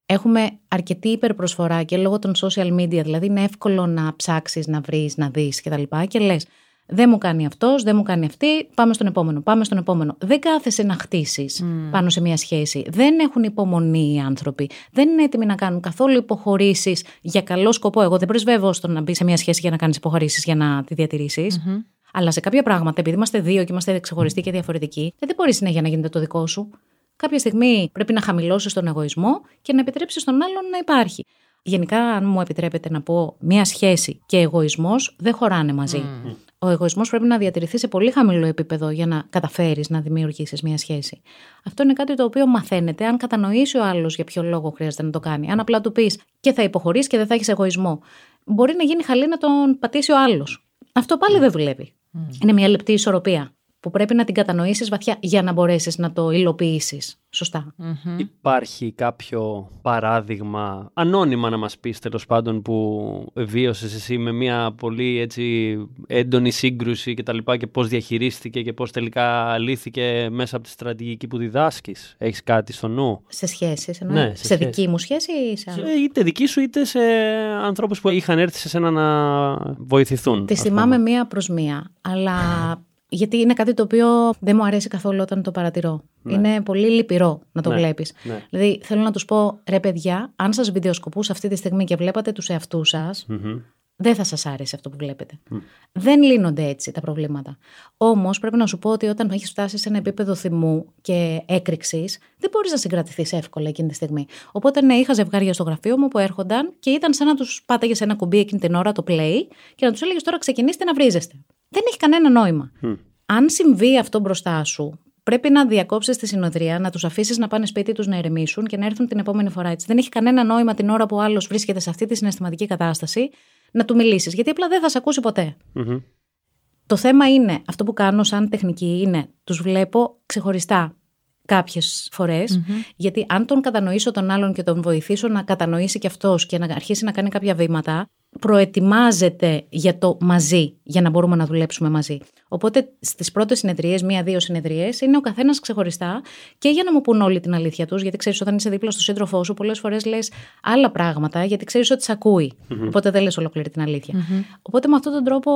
Έχουμε αρκετή υπερπροσφορά και λόγω των social media, δηλαδή είναι εύκολο να ψάξεις, να βρεις, να δεις κτλ. Και, και λες, δεν μου κάνει αυτός, δεν μου κάνει αυτή, πάμε στον επόμενο, πάμε στον επόμενο. Δεν κάθεσαι να χτίσεις πάνω σε μια σχέση. Δεν έχουν υπομονή οι άνθρωποι. Δεν είναι έτοιμοι να κάνουν καθόλου υποχωρήσεις για καλό σκοπό. Εγώ δεν πρεσβεύω στο να μπει σε μια σχέση για να κάνεις υποχωρήσεις για να τη διατηρησει Αλλά σε κάποια πράγματα, επειδή είμαστε δύο και είμαστε ξεχωριστοί και διαφορετικοί, δεν μπορεί συνέχεια να γίνεται το δικό σου. Κάποια στιγμή πρέπει να χαμηλώσεις τον εγωισμό και να επιτρέψεις στον άλλον να υπάρχει. Γενικά, αν μου επιτρέπετε να πω, μία σχέση και εγωισμός δεν χωράνε μαζί. Ο εγωισμός πρέπει να διατηρηθεί σε πολύ χαμηλό επίπεδο για να καταφέρεις να δημιουργήσεις μία σχέση. Αυτό είναι κάτι το οποίο μαθαίνεται αν κατανοήσει ο άλλος για ποιο λόγο χρειάζεται να το κάνει. Αν απλά του πεις και θα υποχωρήσει και δεν θα έχεις εγωισμό, μπορεί να γίνει χαλή να τον πατήσει ο άλλος. Αυτό πάλι δεν δουλεύει. Είναι μια λεπτή ισορροπία που πρέπει να την κατανοήσεις βαθιά για να μπορέσεις να το υλοποιήσεις σωστά. Υπάρχει κάποιο παράδειγμα, ανώνυμα να μας πεις τέλος πάντων, που βίωσες εσύ με μια πολύ έτσι, έντονη σύγκρουση και τα λοιπά και πώς διαχειρίστηκε και πώς τελικά λύθηκε μέσα από τη στρατηγική που διδάσκεις; Έχεις κάτι στο νου; Σε σχέσεις, Ναι, σε σε, σχέσεις. δική μου σχέση ή σε άλλο; Ε, Είτε δική σου είτε σε ανθρώπους που είχαν έρθει σε σένα να βοηθηθούν. Τη ας θυμάμαι πούμε. μία προς μία, αλλά γιατί είναι κάτι το οποίο δεν μου αρέσει καθόλου όταν το παρατηρώ. Είναι πολύ λυπηρό να το Ναι, βλέπεις. ναι. Δηλαδή θέλω να τους πω, ρε παιδιά, αν σας βιντεοσκοπούσα αυτή τη στιγμή και βλέπατε τους εαυτούς σας, Μμμ. δεν θα σας άρεσε αυτό που βλέπετε. Δεν λύνονται έτσι τα προβλήματα. Όμως πρέπει να σου πω ότι όταν έχεις φτάσει σε ένα επίπεδο θυμού και έκρηξης, δεν μπορείς να συγκρατηθείς εύκολα εκείνη τη στιγμή. Οπότε ναι, είχα ζευγάρια στο γραφείο μου που έρχονταν και ήταν σαν να τους πάταγες ένα κουμπί εκείνη την ώρα το play και να τους έλεγες τώρα ξεκινήστε να βρίζεστε. Δεν έχει κανένα νόημα. Αν συμβεί αυτό μπροστά σου, πρέπει να διακόψεις τη συνοδρία, να τους αφήσεις να πάνε σπίτι τους να ηρεμήσουν και να έρθουν την επόμενη φορά έτσι. Δεν έχει κανένα νόημα την ώρα που ο άλλος βρίσκεται σε αυτή τη συναισθηματική κατάσταση να του μιλήσεις, γιατί απλά δεν θα σε ακούσει ποτέ. Μμμ. Το θέμα είναι, αυτό που κάνω σαν τεχνική είναι, τους βλέπω ξεχωριστά κάποιες γιατί αν τον κατανοήσω τον άλλον και τον βοηθήσω να κατανοήσει και αυτός και να αρχίσει να κάνει κάποια βήματα, προετοιμάζεται για το μαζί, για να μπορούμε να δουλέψουμε μαζί. Οπότε στις πρώτες συνεδρίε, μία-δύο συνεδρίε, είναι ο καθένας ξεχωριστά και για να μου πούν όλοι την αλήθεια τους, γιατί ξέρεις, όταν είσαι δίπλα στο σύντροφό σου, πολλές φορές λες άλλα πράγματα, γιατί ξέρεις ότι σε ακούει. Οπότε δεν λες ολόκληρη την αλήθεια. Οπότε με αυτόν τον τρόπο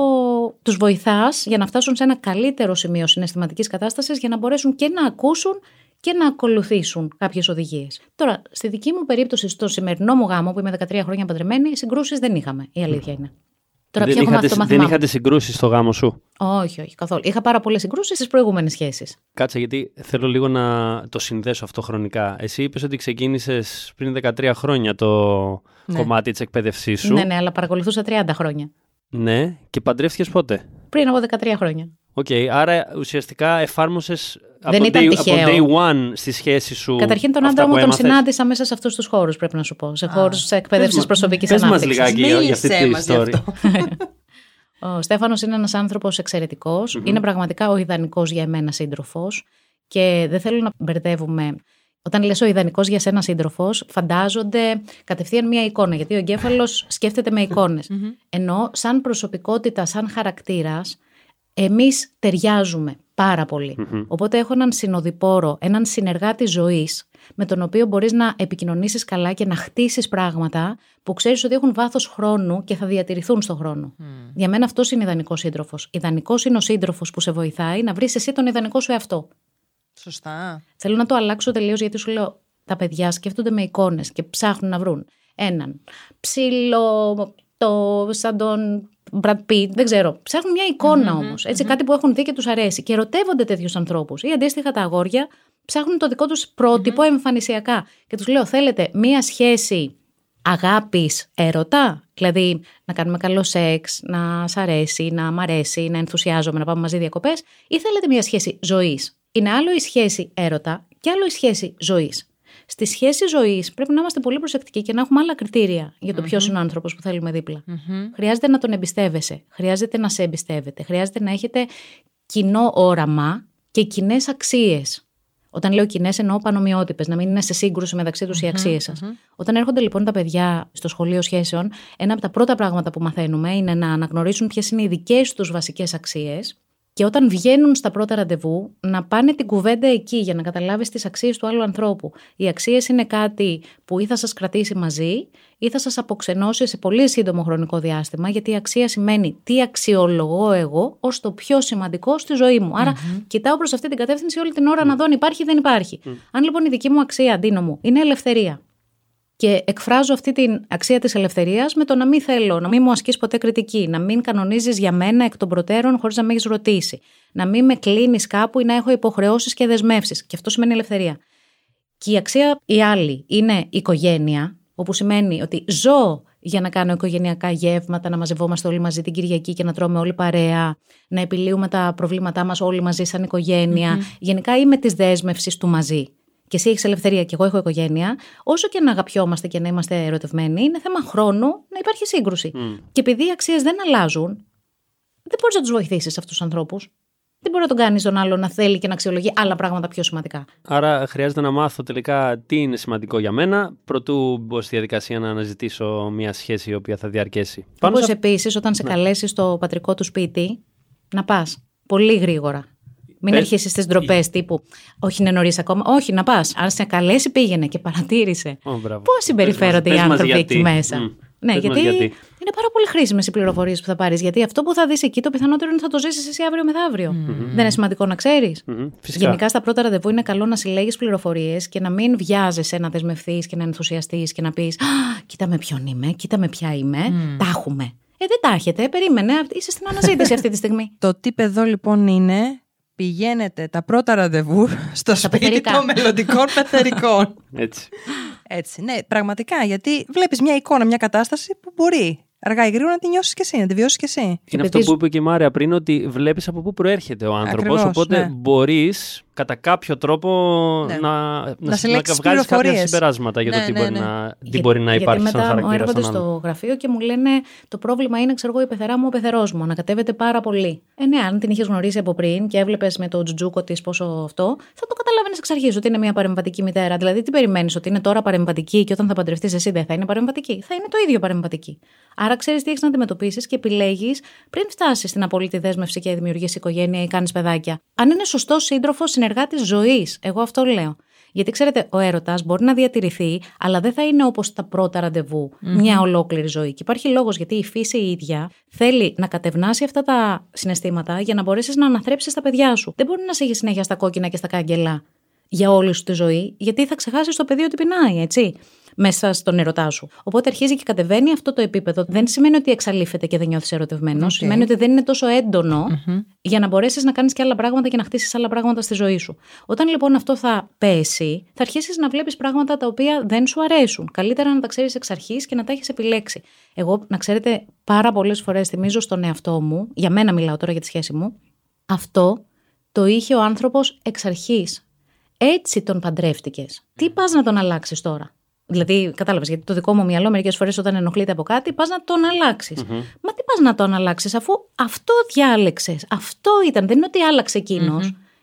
τους βοηθάς για να φτάσουν σε ένα καλύτερο σημείο συναισθηματικής κατάστασης για να μπορέσουν και να ακούσουν και να ακολουθήσουν κάποιες οδηγίες. Τώρα, στη δική μου περίπτωση, στο σημερινό μου γάμο, που είμαι 13 χρόνια παντρεμένη, συγκρούσεις δεν είχαμε. Η αλήθεια είναι. Τώρα δεν πια έχω μάθει είχατε, το δεν μάθημά μου. είχατε συγκρούσεις στο γάμο σου; Όχι, όχι, καθόλου. Είχα πάρα πολλές συγκρούσεις στις προηγούμενες σχέσεις. Κάτσε, γιατί θέλω λίγο να το συνδέσω αυτό χρονικά. Εσύ είπες ότι ξεκίνησες πριν 13 χρόνια το Ναι. κομμάτι της εκπαίδευσής σου. Ναι, ναι, αλλά παρακολουθούσα 30 χρόνια. Ναι, και παντρεύτηκες πότε; Πριν από 13 χρόνια. Οκ, άρα ουσιαστικά εφάρμοσες από, Δεν ήταν day, τυχαίο. από day one στη σχέση σου. Καταρχήν τον αυτά άντρα που μου τον έμαθες. συνάντησα μέσα σε αυτούς τους χώρους, πρέπει να σου πω. Σε χώρους εκπαίδευσης Πες προσωπικής Πες μας ανάπτυξης. λιγάκι για, για αυτή Μίλησέ τη μας γι' story. αυτό. [laughs] Ο Στέφανος είναι ένας άνθρωπος εξαιρετικός. Είναι πραγματικά ο ιδανικός για εμένα σύντροφος και δεν θέλω να μπερδεύουμε. Όταν λες ο ιδανικός για σένα σύντροφος, φαντάζονται κατευθείαν μία εικόνα, γιατί ο εγκέφαλος σκέφτεται με εικόνες. Ενώ σαν προσωπικότητα, σαν χαρακτήρας, εμείς ταιριάζουμε πάρα πολύ. Οπότε έχω έναν συνοδοιπόρο, έναν συνεργάτη ζωής, με τον οποίο μπορείς να επικοινωνήσεις καλά και να χτίσεις πράγματα που ξέρεις ότι έχουν βάθος χρόνου και θα διατηρηθούν στον χρόνο. Για μένα αυτός είναι ιδανικός σύντροφος. Ιδανικός είναι ο σύντροφος που σε βοηθάει να βρεις εσύ τον ιδανικό σου εαυτό. Σωστά. Θέλω να το αλλάξω τελείως γιατί σου λέω τα παιδιά σκέφτονται με εικόνες και ψάχνουν να βρουν έναν ψήλο, το, σαν τον Brad Pitt, δεν ξέρω. Ψάχνουν μια εικόνα όμως, Έτσι, κάτι που έχουν δει και τους αρέσει. Και ερωτεύονται τέτοιους ανθρώπους. Ή αντίστοιχα τα αγόρια ψάχνουν το δικό τους πρότυπο εμφανισιακά. Και τους λέω, θέλετε μία σχέση αγάπης έρωτα. Δηλαδή να κάνουμε καλό σεξ, να σ' αρέσει, να μ' αρέσει, να ενθουσιάζομαι, να πάμε μαζί διακοπές, ή θέλετε μια σχέση ζωής. Είναι άλλο η σχέση έρωτα και άλλο η σχέση ζωής. Στη σχέση ζωής πρέπει να είμαστε πολύ προσεκτικοί και να έχουμε άλλα κριτήρια για το ποιος είναι ο άνθρωπος που θέλουμε δίπλα. Χρειάζεται να τον εμπιστεύεσαι, χρειάζεται να σε εμπιστεύεται, χρειάζεται να έχετε κοινό όραμα και κοινές αξίες. Όταν λέω κοινές, εννοώ πανομοιότυπες, να μην είναι σε σύγκρουση μεταξύ τους οι αξίες σας. Όταν έρχονται λοιπόν τα παιδιά στο σχολείο σχέσεων, ένα από τα πρώτα πράγματα που μαθαίνουμε είναι να αναγνωρίσουν ποιες είναι οι δικές τους βασικές αξίες και όταν βγαίνουν στα πρώτα ραντεβού, να πάνε την κουβέντα εκεί για να καταλάβεις τις αξίες του άλλου ανθρώπου. Οι αξίες είναι κάτι που ή θα σας κρατήσει μαζί ή θα σας αποξενώσει σε πολύ σύντομο χρονικό διάστημα, γιατί η αξία σημαίνει τι αξιολογώ εγώ ως το πιο σημαντικό στη ζωή μου. Άρα, κοιτάω προς αυτή την κατεύθυνση όλη την ώρα να δω αν υπάρχει ή δεν υπάρχει. Αν λοιπόν η δική μου αξία, Αντίνο μου, είναι ελευθερία. Και εκφράζω αυτή την αξία της ελευθερίας με το να μην θέλω, να μην μου ασκείς ποτέ κριτική, να μην κανονίζεις για μένα εκ των προτέρων χωρίς να με έχεις ρωτήσει, να μην με κλείνεις κάπου ή να έχω υποχρεώσεις και δεσμεύσεις. Και αυτό σημαίνει ελευθερία. Και η αξία η άλλη είναι οικογένεια, όπου σημαίνει ότι ζω για να κάνω οικογενειακά γεύματα, να μαζευόμαστε όλοι μαζί την Κυριακή και να τρώμε όλοι παρέα, να επιλύουμε τα προβλήματά μας όλοι μαζί σαν οικογενεια Γενικά είμαι της δέσμευσης του μαζί. Και εσύ έχεις ελευθερία και εγώ έχω οικογένεια. Όσο και να αγαπιόμαστε και να είμαστε ερωτευμένοι, είναι θέμα χρόνου να υπάρχει σύγκρουση. Και επειδή οι αξίες δεν αλλάζουν, δεν μπορείς να τους βοηθήσεις αυτούς τους ανθρώπους δεν μπορεί να τον κάνεις τον άλλο να θέλει και να αξιολογεί άλλα πράγματα πιο σημαντικά. Άρα χρειάζεται να μάθω τελικά τι είναι σημαντικό για μένα, προτού μπω στη διαδικασία να αναζητήσω μια σχέση η οποία θα διαρκέσει. Όπως σε... επίσης, όταν σε ναι. καλέσεις στο πατρικό του σπίτι, να πας πολύ γρήγορα. Μην αρχίσεις τις ντροπές τύπου. Όχι, είναι νωρίς ακόμα. Όχι, να πας. Αν σε καλέσει, πήγαινε και παρατήρησε. Oh, Πώς συμπεριφέρονται οι άνθρωποι εκεί μέσα. Mm. Ναι, γιατί, γιατί, είναι πάρα πολύ χρήσιμες οι πληροφορίες που θα πάρεις. Γιατί αυτό που θα δεις εκεί, το πιθανότερο είναι θα το ζήσεις εσύ αύριο μεθαύριο. Mm-hmm. Δεν είναι σημαντικό να ξέρεις. Mm-hmm. Γενικά, στα πρώτα ραντεβού είναι καλό να συλλέγεις πληροφορίες και να μην βιάζεσαι να δεσμευτεί και να ενθουσιαστείς και να πεις Κοίτα με ποιον είμαι, κοίτα με ποια είμαι. Mm. Τα έχουμε. Ε, δεν τα έχετε. Περίμενε. Είσαι στην αναζήτηση αυτή τη στιγμή. [laughs] το τι παιδό λοιπόν είναι πηγαίνετε τα πρώτα ραντεβού [laughs] στο σπίτι των μελλοντικών πεθερικών. Έτσι. Έτσι, ναι, πραγματικά, γιατί βλέπεις μια εικόνα, μια κατάσταση που μπορεί αργά ή γρήγορα να τη νιώσεις και εσύ, να τη βιώσεις και εσύ. Είναι αυτό που είπε και η Μάρια πριν, ότι βλέπεις από πού προέρχεται ο άνθρωπος. Οπότε ναι. μπορείς κατά κάποιο τρόπο ναι. να, να, να, να βγάλεις κάποια συμπεράσματα για το ναι, τι, ναι, μπορεί, ναι. Να, τι μπορεί να υπάρχει γιατί μετά μου έρχονται στο γραφείο και μου λένε το πρόβλημα είναι, ξέρω εγώ, η πεθερά μου, ο πεθερός μου. Ανακατεύεται πάρα πολύ. Ε, ναι, αν την είχες γνωρίσει από πριν και έβλεπες με το τζουτζούκο της πόσο αυτό, θα το καταλάβαινες εξ αρχής ότι είναι μια παρεμβατική μητέρα. Δηλαδή, τι περιμένεις, ότι είναι τώρα παρεμβατική και όταν θα παντρευτείς εσύ δεν θα είναι παρεμβατική; Θα είναι το ίδιο παρεμβατική. Άρα ξέρεις τι έχεις να αντιμετωπίσεις και επιλέγεις πριν φτάσεις στην απόλυτη δέσμευση και δημιουργήσεις οικογένεια ή κάνεις παιδάκια. Αν είναι σωστός σύντροφος, συνεργάτη ζωής. Εγώ αυτό λέω. Γιατί ξέρετε, ο έρωτας μπορεί να διατηρηθεί, αλλά δεν θα είναι όπως τα πρώτα ραντεβού, μια ολόκληρη ζωή. Και υπάρχει λόγος γιατί η φύση η ίδια θέλει να κατευνάσει αυτά τα συναισθήματα για να μπορέσεις να αναθρέψεις τα παιδιά σου. Δεν μπορεί να σε έχει συνέχεια στα κόκκινα και στα κάγκελα για όλη σου τη ζωή, γιατί θα ξεχάσεις το παιδί ότι πεινάει, έτσι μέσα στον ερωτά σου. Οπότε αρχίζει και κατεβαίνει αυτό το επίπεδο. Δεν σημαίνει ότι εξαλείφεται και δεν νιώθεις ερωτευμένος. Σημαίνει ότι δεν είναι τόσο για να μπορέσεις να κάνεις και άλλα πράγματα και να χτίσεις άλλα πράγματα στη ζωή σου. Όταν λοιπόν αυτό θα πέσει, θα αρχίσεις να βλέπεις πράγματα τα οποία δεν σου αρέσουν. Καλύτερα να τα ξέρεις εξ αρχής και να τα έχεις επιλέξει. Εγώ, να ξέρετε, πάρα πολλές φορές θυμίζω στον εαυτό μου, για μένα μιλάω τώρα για τη σχέση μου, αυτό το είχε ο άνθρωπος εξ αρχής. Έτσι τον παντρεύτηκες. Τι πας να τον αλλάξεις τώρα; Δηλαδή, κατάλαβες, γιατί το δικό μου μυαλό μερικές φορές όταν ενοχλείται από κάτι, πας να τον αλλάξεις. Μα τι πας να τον αλλάξεις, αφού αυτό διάλεξες. Αυτό ήταν. Δεν είναι ότι άλλαξε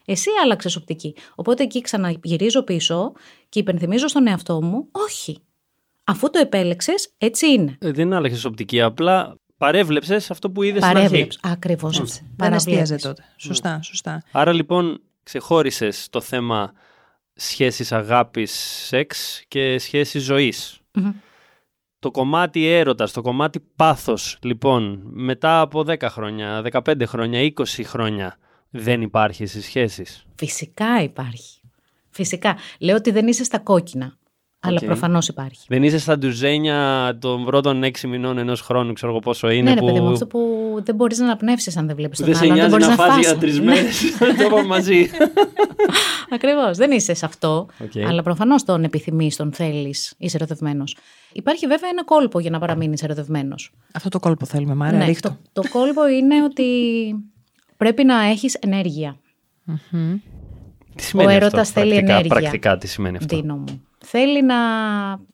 Εσύ άλλαξες οπτική. Οπότε εκεί ξαναγυρίζω πίσω και υπενθυμίζω στον εαυτό μου, όχι. Αφού το επέλεξες, έτσι είναι. Ε, δεν άλλαξες οπτική. Απλά παρέβλεψες αυτό που είδες στην αρχή. Ακριβώς. Δεν εστίαζε τότε. Σωστά, σωστά. Άρα λοιπόν ξεχώρισες το θέμα σχέσεις αγάπης, σεξ και σχέσεις Το κομμάτι έρωτας, το κομμάτι πάθος, λοιπόν, μετά από 10 χρόνια, 15 χρόνια, 20 χρόνια, δεν υπάρχει στις σχέσεις; Φυσικά υπάρχει. Φυσικά. Λέω ότι δεν είσαι στα κόκκινα. Αλλά okay. προφανώς υπάρχει. Δεν είσαι στα ντουζένια των πρώτων έξι μηνών ενός χρόνου, ξέρω εγώ πόσο είναι. Ναι, που... παιδί μου, αυτό που δεν μπορείς να αναπνεύσεις αν δεν βλέπεις τον δεν άλλον. Δεν σε νοιάζει να, να φας για τρεις μέρες. το είπαμε μαζί. [laughs] Ακριβώς. Δεν είσαι σε αυτό. Okay. Αλλά προφανώς τον επιθυμείς, τον θέλεις, είσαι ερωτευμένος. Υπάρχει βέβαια ένα κόλπο για να παραμείνεις ερωτευμένος. Αυτό το κόλπο θέλουμε, Μάρια. Ναι, το, το κόλπο είναι ότι πρέπει να έχεις ενέργεια. Mm-hmm. Τι σημαίνει Ο έρωτας θέλει ενέργεια. Πρακτικά τι σημαίνει αυτό; Δίνω μου. Θέλει να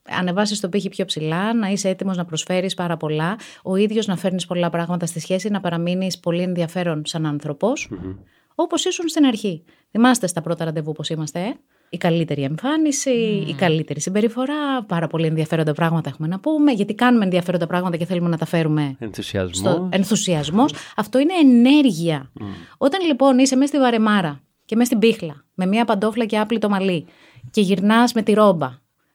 ανεβάσεις το πύχη πιο ψηλά, να είσαι έτοιμος να προσφέρεις πάρα πολλά, ο ίδιος να φέρνεις πολλά πράγματα στη σχέση, να παραμείνεις πολύ ενδιαφέρον σαν άνθρωπος, mm-hmm. όπως ήσουν στην αρχή. Θυμάστε στα πρώτα ραντεβού πώς είμαστε, ε; η καλύτερη εμφάνιση, η καλύτερη συμπεριφορά, πάρα πολύ ενδιαφέροντα πράγματα έχουμε να πούμε, γιατί κάνουμε ενδιαφέροντα πράγματα και θέλουμε να τα φέρουμε. Ενθουσιασμός. Στο... Ενθουσιασμός. Αυτό είναι ενέργεια. Όταν λοιπόν είσαι μέσα στη βαρεμάρα και μέσα στην πίχλα, με μία παντόφλα και άπλητο μαλλί, και γυρνάς με τη ρόμπα.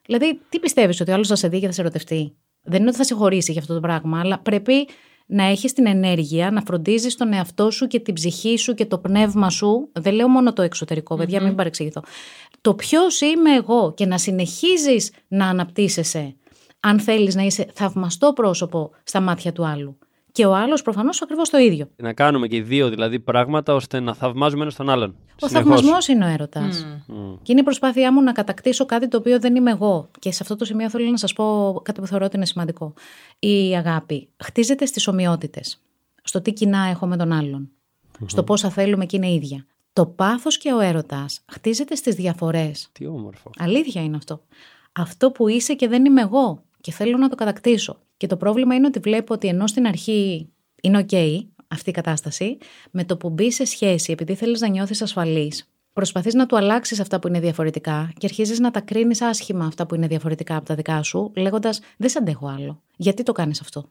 Δηλαδή, τι πιστεύεις ότι ο άλλος θα σε δει και θα σε ερωτευτεί; Δεν είναι ότι θα σε χωρίσει για αυτό το πράγμα, αλλά πρέπει να έχεις την ενέργεια, να φροντίζεις τον εαυτό σου και την ψυχή σου και το πνεύμα σου. Δεν λέω μόνο το εξωτερικό, παιδιά, mm-hmm. μην παρεξηγηθώ. Το ποιος είμαι εγώ και να συνεχίζεις να αναπτύσσεσαι, αν θέλεις να είσαι θαυμαστό πρόσωπο στα μάτια του άλλου. Και ο άλλος προφανώς ακριβώς το ίδιο. Να κάνουμε και οι δύο δηλαδή πράγματα ώστε να θαυμάζουμε ένας τον άλλον. Ο θαυμασμός είναι ο έρωτας. Mm. Και είναι η προσπάθειά μου να κατακτήσω κάτι το οποίο δεν είμαι εγώ. Και σε αυτό το σημείο θέλω να σας πω κάτι που θεωρώ ότι είναι σημαντικό. Η αγάπη χτίζεται στις ομοιότητες. Στο τι κοινά έχω με τον αλλον Στο πόσα θέλουμε και είναι ίδια. Το πάθος και ο έρωτας χτίζεται στις διαφορές. Τι όμορφο. Αλήθεια είναι αυτό. Αυτό που είσαι και δεν είμαι εγώ. Και θέλω να το κατακτήσω. Και το πρόβλημα είναι ότι βλέπω ότι ενώ στην αρχή είναι OK αυτή η κατάσταση, με το που μπει σε σχέση, επειδή θέλεις να νιώθεις ασφαλής, προσπαθείς να του αλλάξεις αυτά που είναι διαφορετικά και αρχίζεις να τα κρίνεις άσχημα αυτά που είναι διαφορετικά από τα δικά σου, λέγοντας Δεν σε αντέχω άλλο. Γιατί το κάνεις αυτό;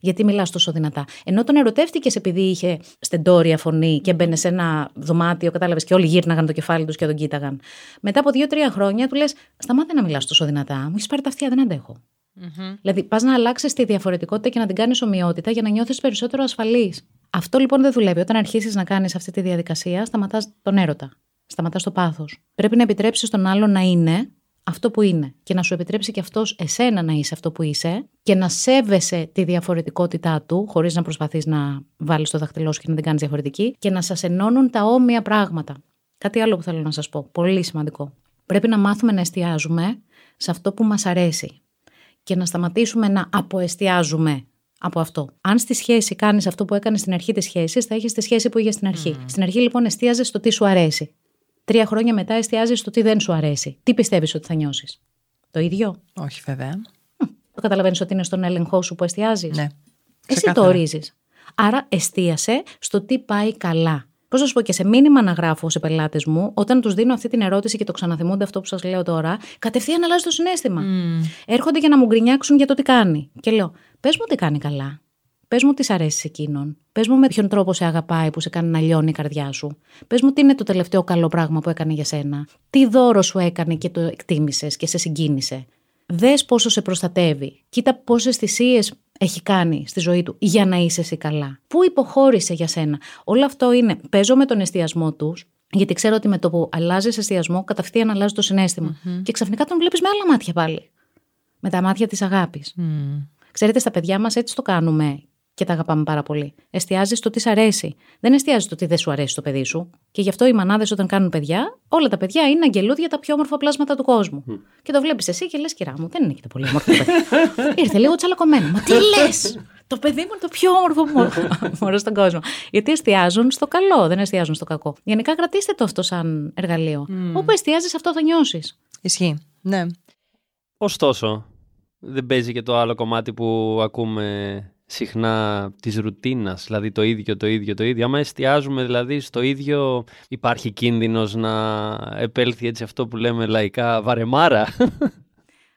Γιατί μιλάς τόσο δυνατά; Ενώ τον ερωτεύτηκες επειδή είχε στεντόρια φωνή και μπαίνε σε ένα δωμάτιο, κατάλαβες και όλοι γύρναγαν το κεφάλι τους και τον κοίταγαν. Μετά από δύο-τρία χρόνια του λες: Σταμάτε να μιλάς τόσο δυνατά. Μου έχεις πάρει τα αυτιά, δεν αντέχω. Mm-hmm. Δηλαδή, πας να αλλάξεις τη διαφορετικότητα και να την κάνεις ομοιότητα για να νιώθεις περισσότερο ασφαλής. Αυτό λοιπόν δεν δουλεύει. Όταν αρχίσεις να κάνεις αυτή τη διαδικασία, σταματάς τον έρωτα. Σταματάς το πάθος. Πρέπει να επιτρέψεις τον άλλο να είναι αυτό που είναι και να σου επιτρέψει και αυτός εσένα να είσαι αυτό που είσαι και να σέβεσαι τη διαφορετικότητά του, χωρίς να προσπαθείς να βάλεις το δαχτυλό σου και να την κάνεις διαφορετική, και να σας ενώνουν τα όμοια πράγματα. Κάτι άλλο που θέλω να σας πω, πολύ σημαντικό. Πρέπει να μάθουμε να εστιάζουμε σε αυτό που μας αρέσει και να σταματήσουμε να αποεστιάζουμε από αυτό. Αν στη σχέση κάνεις αυτό που έκανες στην αρχή της σχέσης, θα έχεις τη σχέση που είχες στην αρχή. Στην αρχή λοιπόν εστίαζες στο τι σου αρέσει. Τρία χρόνια μετά εστιάζεις στο τι δεν σου αρέσει. Τι πιστεύεις ότι θα νιώσεις; Το ίδιο; Όχι, βέβαια. Το καταλαβαίνεις ότι είναι στον έλεγχό σου που εστιάζεις; Ναι. Εσύ το ορίζεις. Άρα εστίασε στο τι πάει καλά. Πώς να σου πω και σε μήνυμα να γράφω σε πελάτες μου, όταν τους δίνω αυτή την ερώτηση και το ξαναθυμούνται αυτό που σας λέω τώρα, κατευθείαν αλλάζει το συνέστημα. Mm. Έρχονται για να μου γκρινιάξουν για το τι κάνει. Και λέω, πες μου τι κάνει καλά. Πες μου τις αρέσεις σε εκείνον. Πες μου με ποιον τρόπο σε αγαπάει που σε κάνει να λιώνει η καρδιά σου. Πες μου τι είναι το τελευταίο καλό πράγμα που έκανε για σένα. Τι δώρο σου έκανε και το εκτίμησες και σε συγκίνησε. Δες πόσο σε προστατεύει. Κοίτα πόσες θυσίες έχει κάνει στη ζωή του για να είσαι εσύ καλά. Πού υποχώρησε για σένα. Όλο αυτό είναι. Παίζω με τον εστιασμό τους, γιατί ξέρω ότι με το που αλλάζεις εστιασμό, κατευθείαν αλλάζει το συνέστημα. Mm-hmm. Και ξαφνικά τον βλέπεις με άλλα μάτια πάλι. Με τα μάτια της αγάπης. Mm. Ξέρετε, στα παιδιά μας έτσι το κάνουμε και τα αγαπάμε πάρα πολύ. Εστιάζεις στο τι σ' αρέσει. Δεν εστιάζεις στο τι δεν σου αρέσει στο παιδί σου. Και γι' αυτό οι μανάδες όταν κάνουν παιδιά, όλα τα παιδιά είναι αγγελούδια τα πιο όμορφα πλάσματα του κόσμου. Mm. Και το βλέπεις εσύ και λες, κυρά μου, δεν είναι και το πολύ όμορφο παιδί. [laughs] Ήρθε λίγο τσαλακωμένο. Μα τι λες! το παιδί μου είναι το πιο όμορφο [laughs] μωρό στον κόσμο. Γιατί εστιάζουν στο καλό, δεν εστιάζουν στο κακό. Γενικά κρατήστε το αυτό σαν εργαλείο. Mm. Όπου εστιάζεις, αυτό θα νιώσεις. Ισχύει. Ναι. Ωστόσο, δεν παίζει και το άλλο κομμάτι που ακούμε συχνά της ρουτίνας, δηλαδή το ίδιο, το ίδιο, το ίδιο. Άμα εστιάζουμε δηλαδή στο ίδιο, υπάρχει κίνδυνος να επέλθει έτσι αυτό που λέμε λαϊκά βαρεμάρα.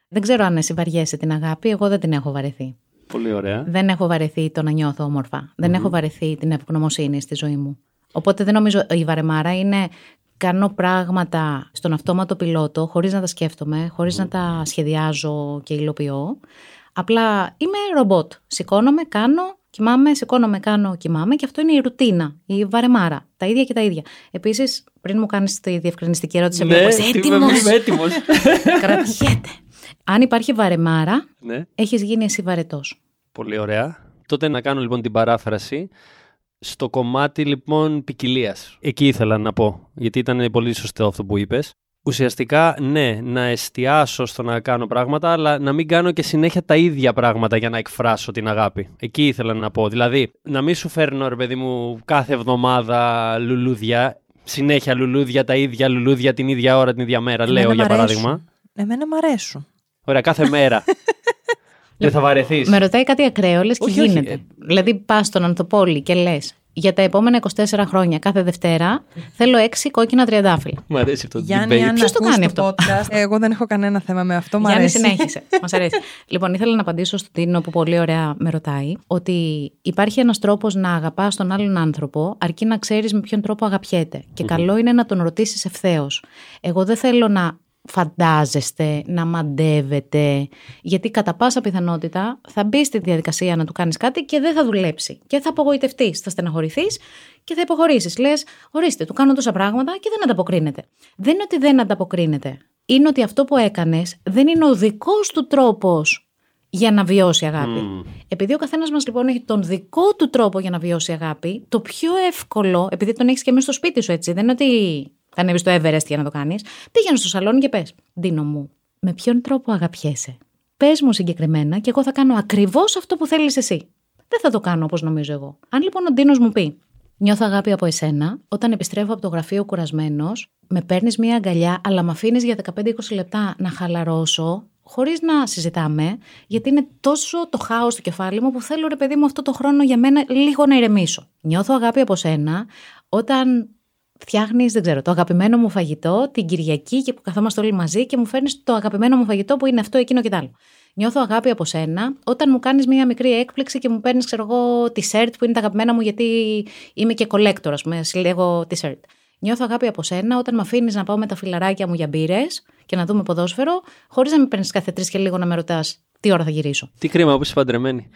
Δεν ξέρω αν εσύ βαριέσαι την αγάπη, εγώ δεν την έχω βαρεθεί. Πολύ ωραία. Δεν έχω βαρεθεί το να νιώθω όμορφα. Δεν έχω βαρεθεί την ευγνωμοσύνη στη ζωή μου. Οπότε δεν νομίζω η βαρεμάρα είναι κάνω πράγματα στον αυτόματο πιλότο χωρίς να τα σκέφτομαι, χωρίς να τα σχεδιάζω και υλοποιώ. Απλά είμαι ρομπότ. Σηκώνομαι, κάνω, κοιμάμαι, σηκώνομαι, κάνω, κοιμάμαι και αυτό είναι η ρουτίνα, η βαρεμάρα. Τα ίδια και τα ίδια. Επίσης, πριν μου κάνεις τη διευκρινιστική ερώτηση, ναι, έτοιμος; Είμαι έτοιμος. [laughs] Κρατιέται. Αν υπάρχει βαρεμάρα, ναι. έχεις γίνει εσύ βαρετός. Πολύ ωραία. Τότε να κάνω λοιπόν την παράφραση. Στο κομμάτι λοιπόν ποικιλίας. Εκεί ήθελα να πω, γιατί ήταν πολύ σωστό αυτό που είπες ουσιαστικά ναι, να εστιάσω στο να κάνω πράγματα, αλλά να μην κάνω και συνέχεια τα ίδια πράγματα για να εκφράσω την αγάπη. Εκεί ήθελα να πω. Δηλαδή, να μην σου φέρνω, ρε παιδί μου, κάθε εβδομάδα λουλούδια, συνέχεια λουλούδια, τα ίδια λουλούδια την ίδια ώρα, την ίδια μέρα, λέω για παράδειγμα. Εμένα μου αρέσουν. Ωραία, κάθε μέρα. [laughs] Δεν θα βαρεθείς. Με ρωτάει κάτι ακραίο, λες και γίνεται. Όχι. Δηλαδή, πας στον Ανθοπόλη και λες: για τα επόμενα 24 χρόνια κάθε Δευτέρα θέλω έξι κόκκινα τριαντάφυλλα. Μ' αρέσει αυτό το Γιάννη, debate. Ποιος το κάνει αυτό; Podcast. Εγώ δεν έχω κανένα θέμα με αυτό. Μ' Γιάννη, συνέχισε. Μας αρέσει. [laughs] λοιπόν, ήθελα να απαντήσω στον Τίνο που πολύ ωραία με ρωτάει ότι υπάρχει ένας τρόπος να αγαπάς τον άλλον άνθρωπο αρκεί να ξέρεις με ποιον τρόπο αγαπιέται. Και καλό είναι να τον ρωτήσεις ευθέως. Εγώ δεν θέλω να φαντάζεστε, να μαντεύετε, γιατί κατά πάσα πιθανότητα θα μπει στη διαδικασία να του κάνεις κάτι και δεν θα δουλέψει και θα απογοητευτείς, θα στεναχωρηθείς και θα υποχωρήσεις. Λες, ορίστε, του κάνω τόσα πράγματα και δεν ανταποκρίνεται. Δεν είναι ότι δεν ανταποκρίνεται. Είναι ότι αυτό που έκανες δεν είναι ο δικός του τρόπος για να βιώσει αγάπη. Επειδή ο καθένας μας λοιπόν έχει τον δικό του τρόπο για να βιώσει αγάπη, το πιο εύκολο, επειδή τον έχεις και μέσα στο σπίτι σου έτσι, δεν είναι ότι θα ανέβεις στο Everest για να το κάνεις, πήγαινε στο σαλόνι και πες: Δίνω μου, με ποιον τρόπο αγαπιέσαι; Πες μου συγκεκριμένα και εγώ θα κάνω ακριβώς αυτό που θέλεις εσύ. Δεν θα το κάνω όπως νομίζω εγώ. Αν λοιπόν ο Ντίνος μου πει: Νιώθω αγάπη από εσένα, όταν επιστρέφω από το γραφείο κουρασμένος, με παίρνεις μία αγκαλιά, αλλά με αφήνεις για 15-20 λεπτά να χαλαρώσω, χωρίς να συζητάμε, γιατί είναι τόσο το χάος στο κεφάλι μου που θέλω ρε παιδί μου αυτό το χρόνο για μένα λίγο να ηρεμήσω. Νιώθω αγάπη από σένα όταν φτιάχνεις, δεν ξέρω, το αγαπημένο μου φαγητό την Κυριακή και που καθόμαστε όλοι μαζί και μου φέρνεις το αγαπημένο μου φαγητό που είναι αυτό, εκείνο και τ' άλλο. Νιώθω αγάπη από σένα όταν μου κάνεις μία μικρή έκπληξη και μου παίρνεις, ξέρω εγώ, τη σερτ που είναι τα αγαπημένα μου γιατί είμαι και κολέκτορα, ας πούμε, συλλέγω τη σερτ. Νιώθω αγάπη από σένα όταν με αφήνεις να πάω με τα φιλαράκια μου για μπύρες και να δούμε ποδόσφαιρο, χωρίς να με παίρνεις κάθε τρεις και λίγο να με ρωτάς τι ώρα θα γυρίσω. Τι κρίμα που είσαι παντρεμένη. [laughs]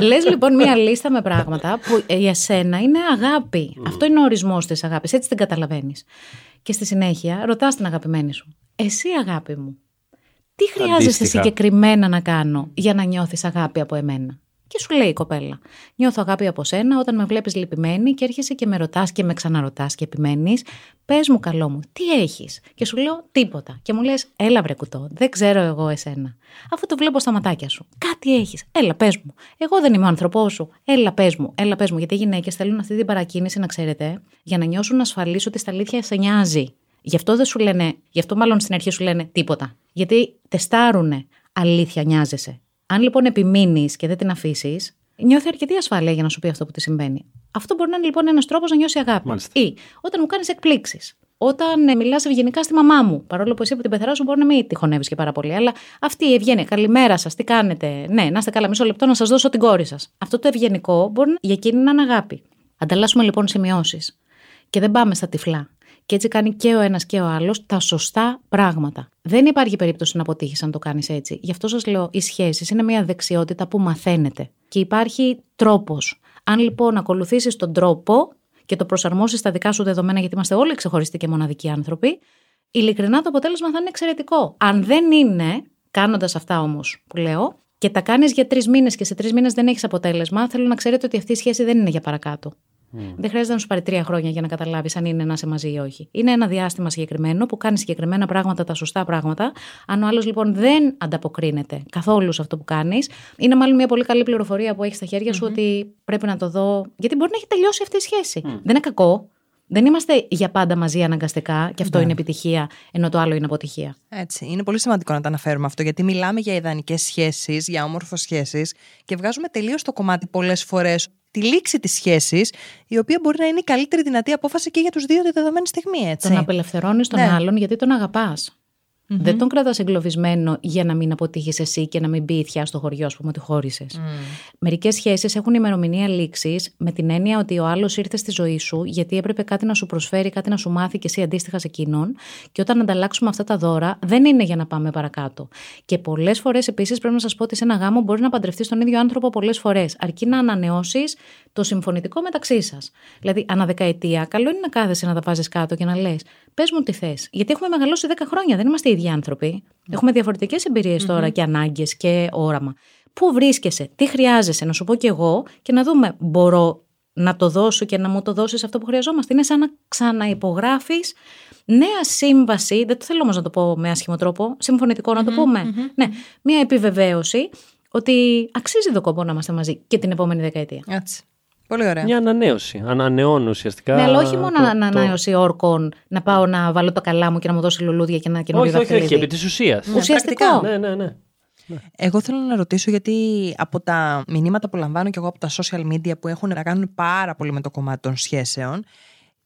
Λες λοιπόν μία λίστα με πράγματα που για σένα είναι αγάπη. Αυτό είναι ο ορισμός της αγάπης. Έτσι την καταλαβαίνεις. Και στη συνέχεια ρωτάς την αγαπημένη σου. Εσύ, αγάπη μου, τι χρειάζεσαι Αντίστοιχα. συγκεκριμένα να κάνω για να νιώθεις αγάπη από εμένα; Και σου λέει η κοπέλα: Νιώθω αγάπη από σένα όταν με βλέπεις λυπημένη και έρχεσαι και με ρωτάς και με ξαναρωτάς και επιμένεις. Πες μου, καλό μου, τι έχεις; Και σου λέω: Τίποτα. Και μου λες: Έλα, βρε κουτό, δεν ξέρω εγώ εσένα. Αφού το βλέπω στα ματάκια σου. Κάτι έχεις. Έλα, πες μου. Εγώ δεν είμαι ο άνθρωπός σου. Έλα, πες μου. Έλα, πες μου. Γιατί οι γυναίκες θέλουν αυτή την παρακίνηση, να ξέρετε, για να νιώσουν ασφαλείς ότι στα αλήθεια σε νοιάζει. Γι' αυτό δεν σου λένε, γι' αυτό μάλλον στην αρχή σου λένε τίποτα. Γιατί τεστάρουνε αλήθεια νοιάζεσαι. Αν λοιπόν επιμείνεις και δεν την αφήσεις, νιώθει αρκετή ασφάλεια για να σου πει αυτό που τη συμβαίνει. Αυτό μπορεί να είναι λοιπόν ένας τρόπος να νιώσει αγάπη. Μάλιστα. Ή όταν μου κάνεις εκπλήξεις. Όταν ε, μιλάς ευγενικά στη μαμά μου. Παρόλο που εσύ από την πεθερά σου μπορεί να μην τη χωνεύεις και πάρα πολύ. Αλλά αυτή η ευγένεια. Καλημέρα σας, τι κάνετε; Ναι, να είστε καλά, μισό λεπτό να σας δώσω την κόρη σας. Αυτό το ευγενικό μπορεί να- για εκείνη να είναι αγάπη. Ανταλλάσσουμε λοιπόν σημειώσεις. Και δεν πάμε στα τυφλά. Και έτσι κάνει και ο ένας και ο άλλος τα σωστά πράγματα. Δεν υπάρχει περίπτωση να αποτύχεις αν το κάνεις έτσι. Γι' αυτό σας λέω: οι σχέσεις είναι μια δεξιότητα που μαθαίνετε. Και υπάρχει τρόπος. Αν λοιπόν ακολουθήσεις τον τρόπο και το προσαρμόσεις στα δικά σου δεδομένα, γιατί είμαστε όλοι ξεχωριστοί και μοναδικοί άνθρωποι, ειλικρινά το αποτέλεσμα θα είναι εξαιρετικό. Αν δεν είναι, κάνοντας αυτά όμως που λέω, και τα κάνεις για τρεις μήνες και σε τρεις μήνες δεν έχεις αποτέλεσμα, θέλω να ξέρετε ότι αυτή η σχέση δεν είναι για παρακάτω. Δεν χρειάζεται να σου πάρει τρία χρόνια για να καταλάβεις αν είναι να είσαι μαζί ή όχι. Είναι ένα διάστημα συγκεκριμένο που κάνει συγκεκριμένα πράγματα, τα σωστά πράγματα. Αν ο άλλος λοιπόν δεν ανταποκρίνεται καθόλου σε αυτό που κάνεις, είναι μάλλον μια πολύ καλή πληροφορία που έχεις στα χέρια σου ότι πρέπει να το δω. Γιατί μπορεί να έχει τελειώσει αυτή η σχέση. Δεν είναι κακό. Δεν είμαστε για πάντα μαζί αναγκαστικά και αυτό είναι επιτυχία, ενώ το άλλο είναι αποτυχία. Έτσι. Είναι πολύ σημαντικό να το αναφέρουμε αυτό, γιατί μιλάμε για ιδανικές σχέσεις, για όμορφες σχέσεις και βγάζουμε τελείως το κομμάτι πολλές φορές τη λήξη της σχέσης, η οποία μπορεί να είναι η καλύτερη δυνατή απόφαση και για τους δύο τη δεδομένη στιγμή, έτσι. Τον απελευθερώνεις τον Ναι. άλλον γιατί τον αγαπάς. Δεν τον κρατάς εγκλωβισμένο για να μην αποτύχεις εσύ και να μην μπει η θιά στο χωριό, ας πούμε, ότι χώρισες. Μερικές σχέσεις έχουν ημερομηνία λήξης με την έννοια ότι ο άλλος ήρθε στη ζωή σου γιατί έπρεπε κάτι να σου προσφέρει, κάτι να σου μάθει και εσύ αντίστοιχα σε εκείνον. Και όταν ανταλλάξουμε αυτά τα δώρα, δεν είναι για να πάμε παρακάτω. Και πολλές φορές επίσης πρέπει να σας πω ότι σε ένα γάμο μπορεί να παντρευτείς τον ίδιο άνθρωπο πολλές φορές, αρκεί να ανανεώσεις το συμφωνητικό μεταξύ σας. Δηλαδή, ανά δεκαετία, καλό είναι να κάθεσαι να τα βάζεις κάτω και να λες: Πες μου τι θες. Γιατί έχουμε μεγαλώσει 10 χρόνια, δεν είμαστε οι ίδιοι άνθρωποι. Έχουμε διαφορετικές εμπειρίες τώρα και ανάγκες και όραμα. Πού βρίσκεσαι, τι χρειάζεσαι, να σου πω κι εγώ και να δούμε, μπορώ να το δώσω και να μου το δώσεις αυτό που χρειαζόμαστε. Είναι σαν να ξαναυπογράφεις νέα σύμβαση. Δεν το θέλω όμως να το πω με άσχημο τρόπο. Συμφωνητικό να το πούμε. Ναι, μια επιβεβαίωση ότι αξίζει το κόπο να είμαστε μαζί και την επόμενη δεκαετία. Έτσι. Πολύ ωραία. Μια ανανέωση. Ανανεώνω ουσιαστικά. Ναι, αλλά όχι μόνο το- να το- ανανέωση όρκων, να πάω να βάλω το καλά μου και να μου δώσει λουλούδια και ένα καινούριο Όχι, όχι, όχι. δαχτυλίδι. Επί της ουσίας. Ουσιαστικό. πρακτικά. Ναι, ναι, ναι. Εγώ θέλω να ρωτήσω γιατί από τα μηνύματα που λαμβάνω και εγώ από τα social media που έχουν να κάνουν πάρα πολύ με το κομμάτι των σχέσεων,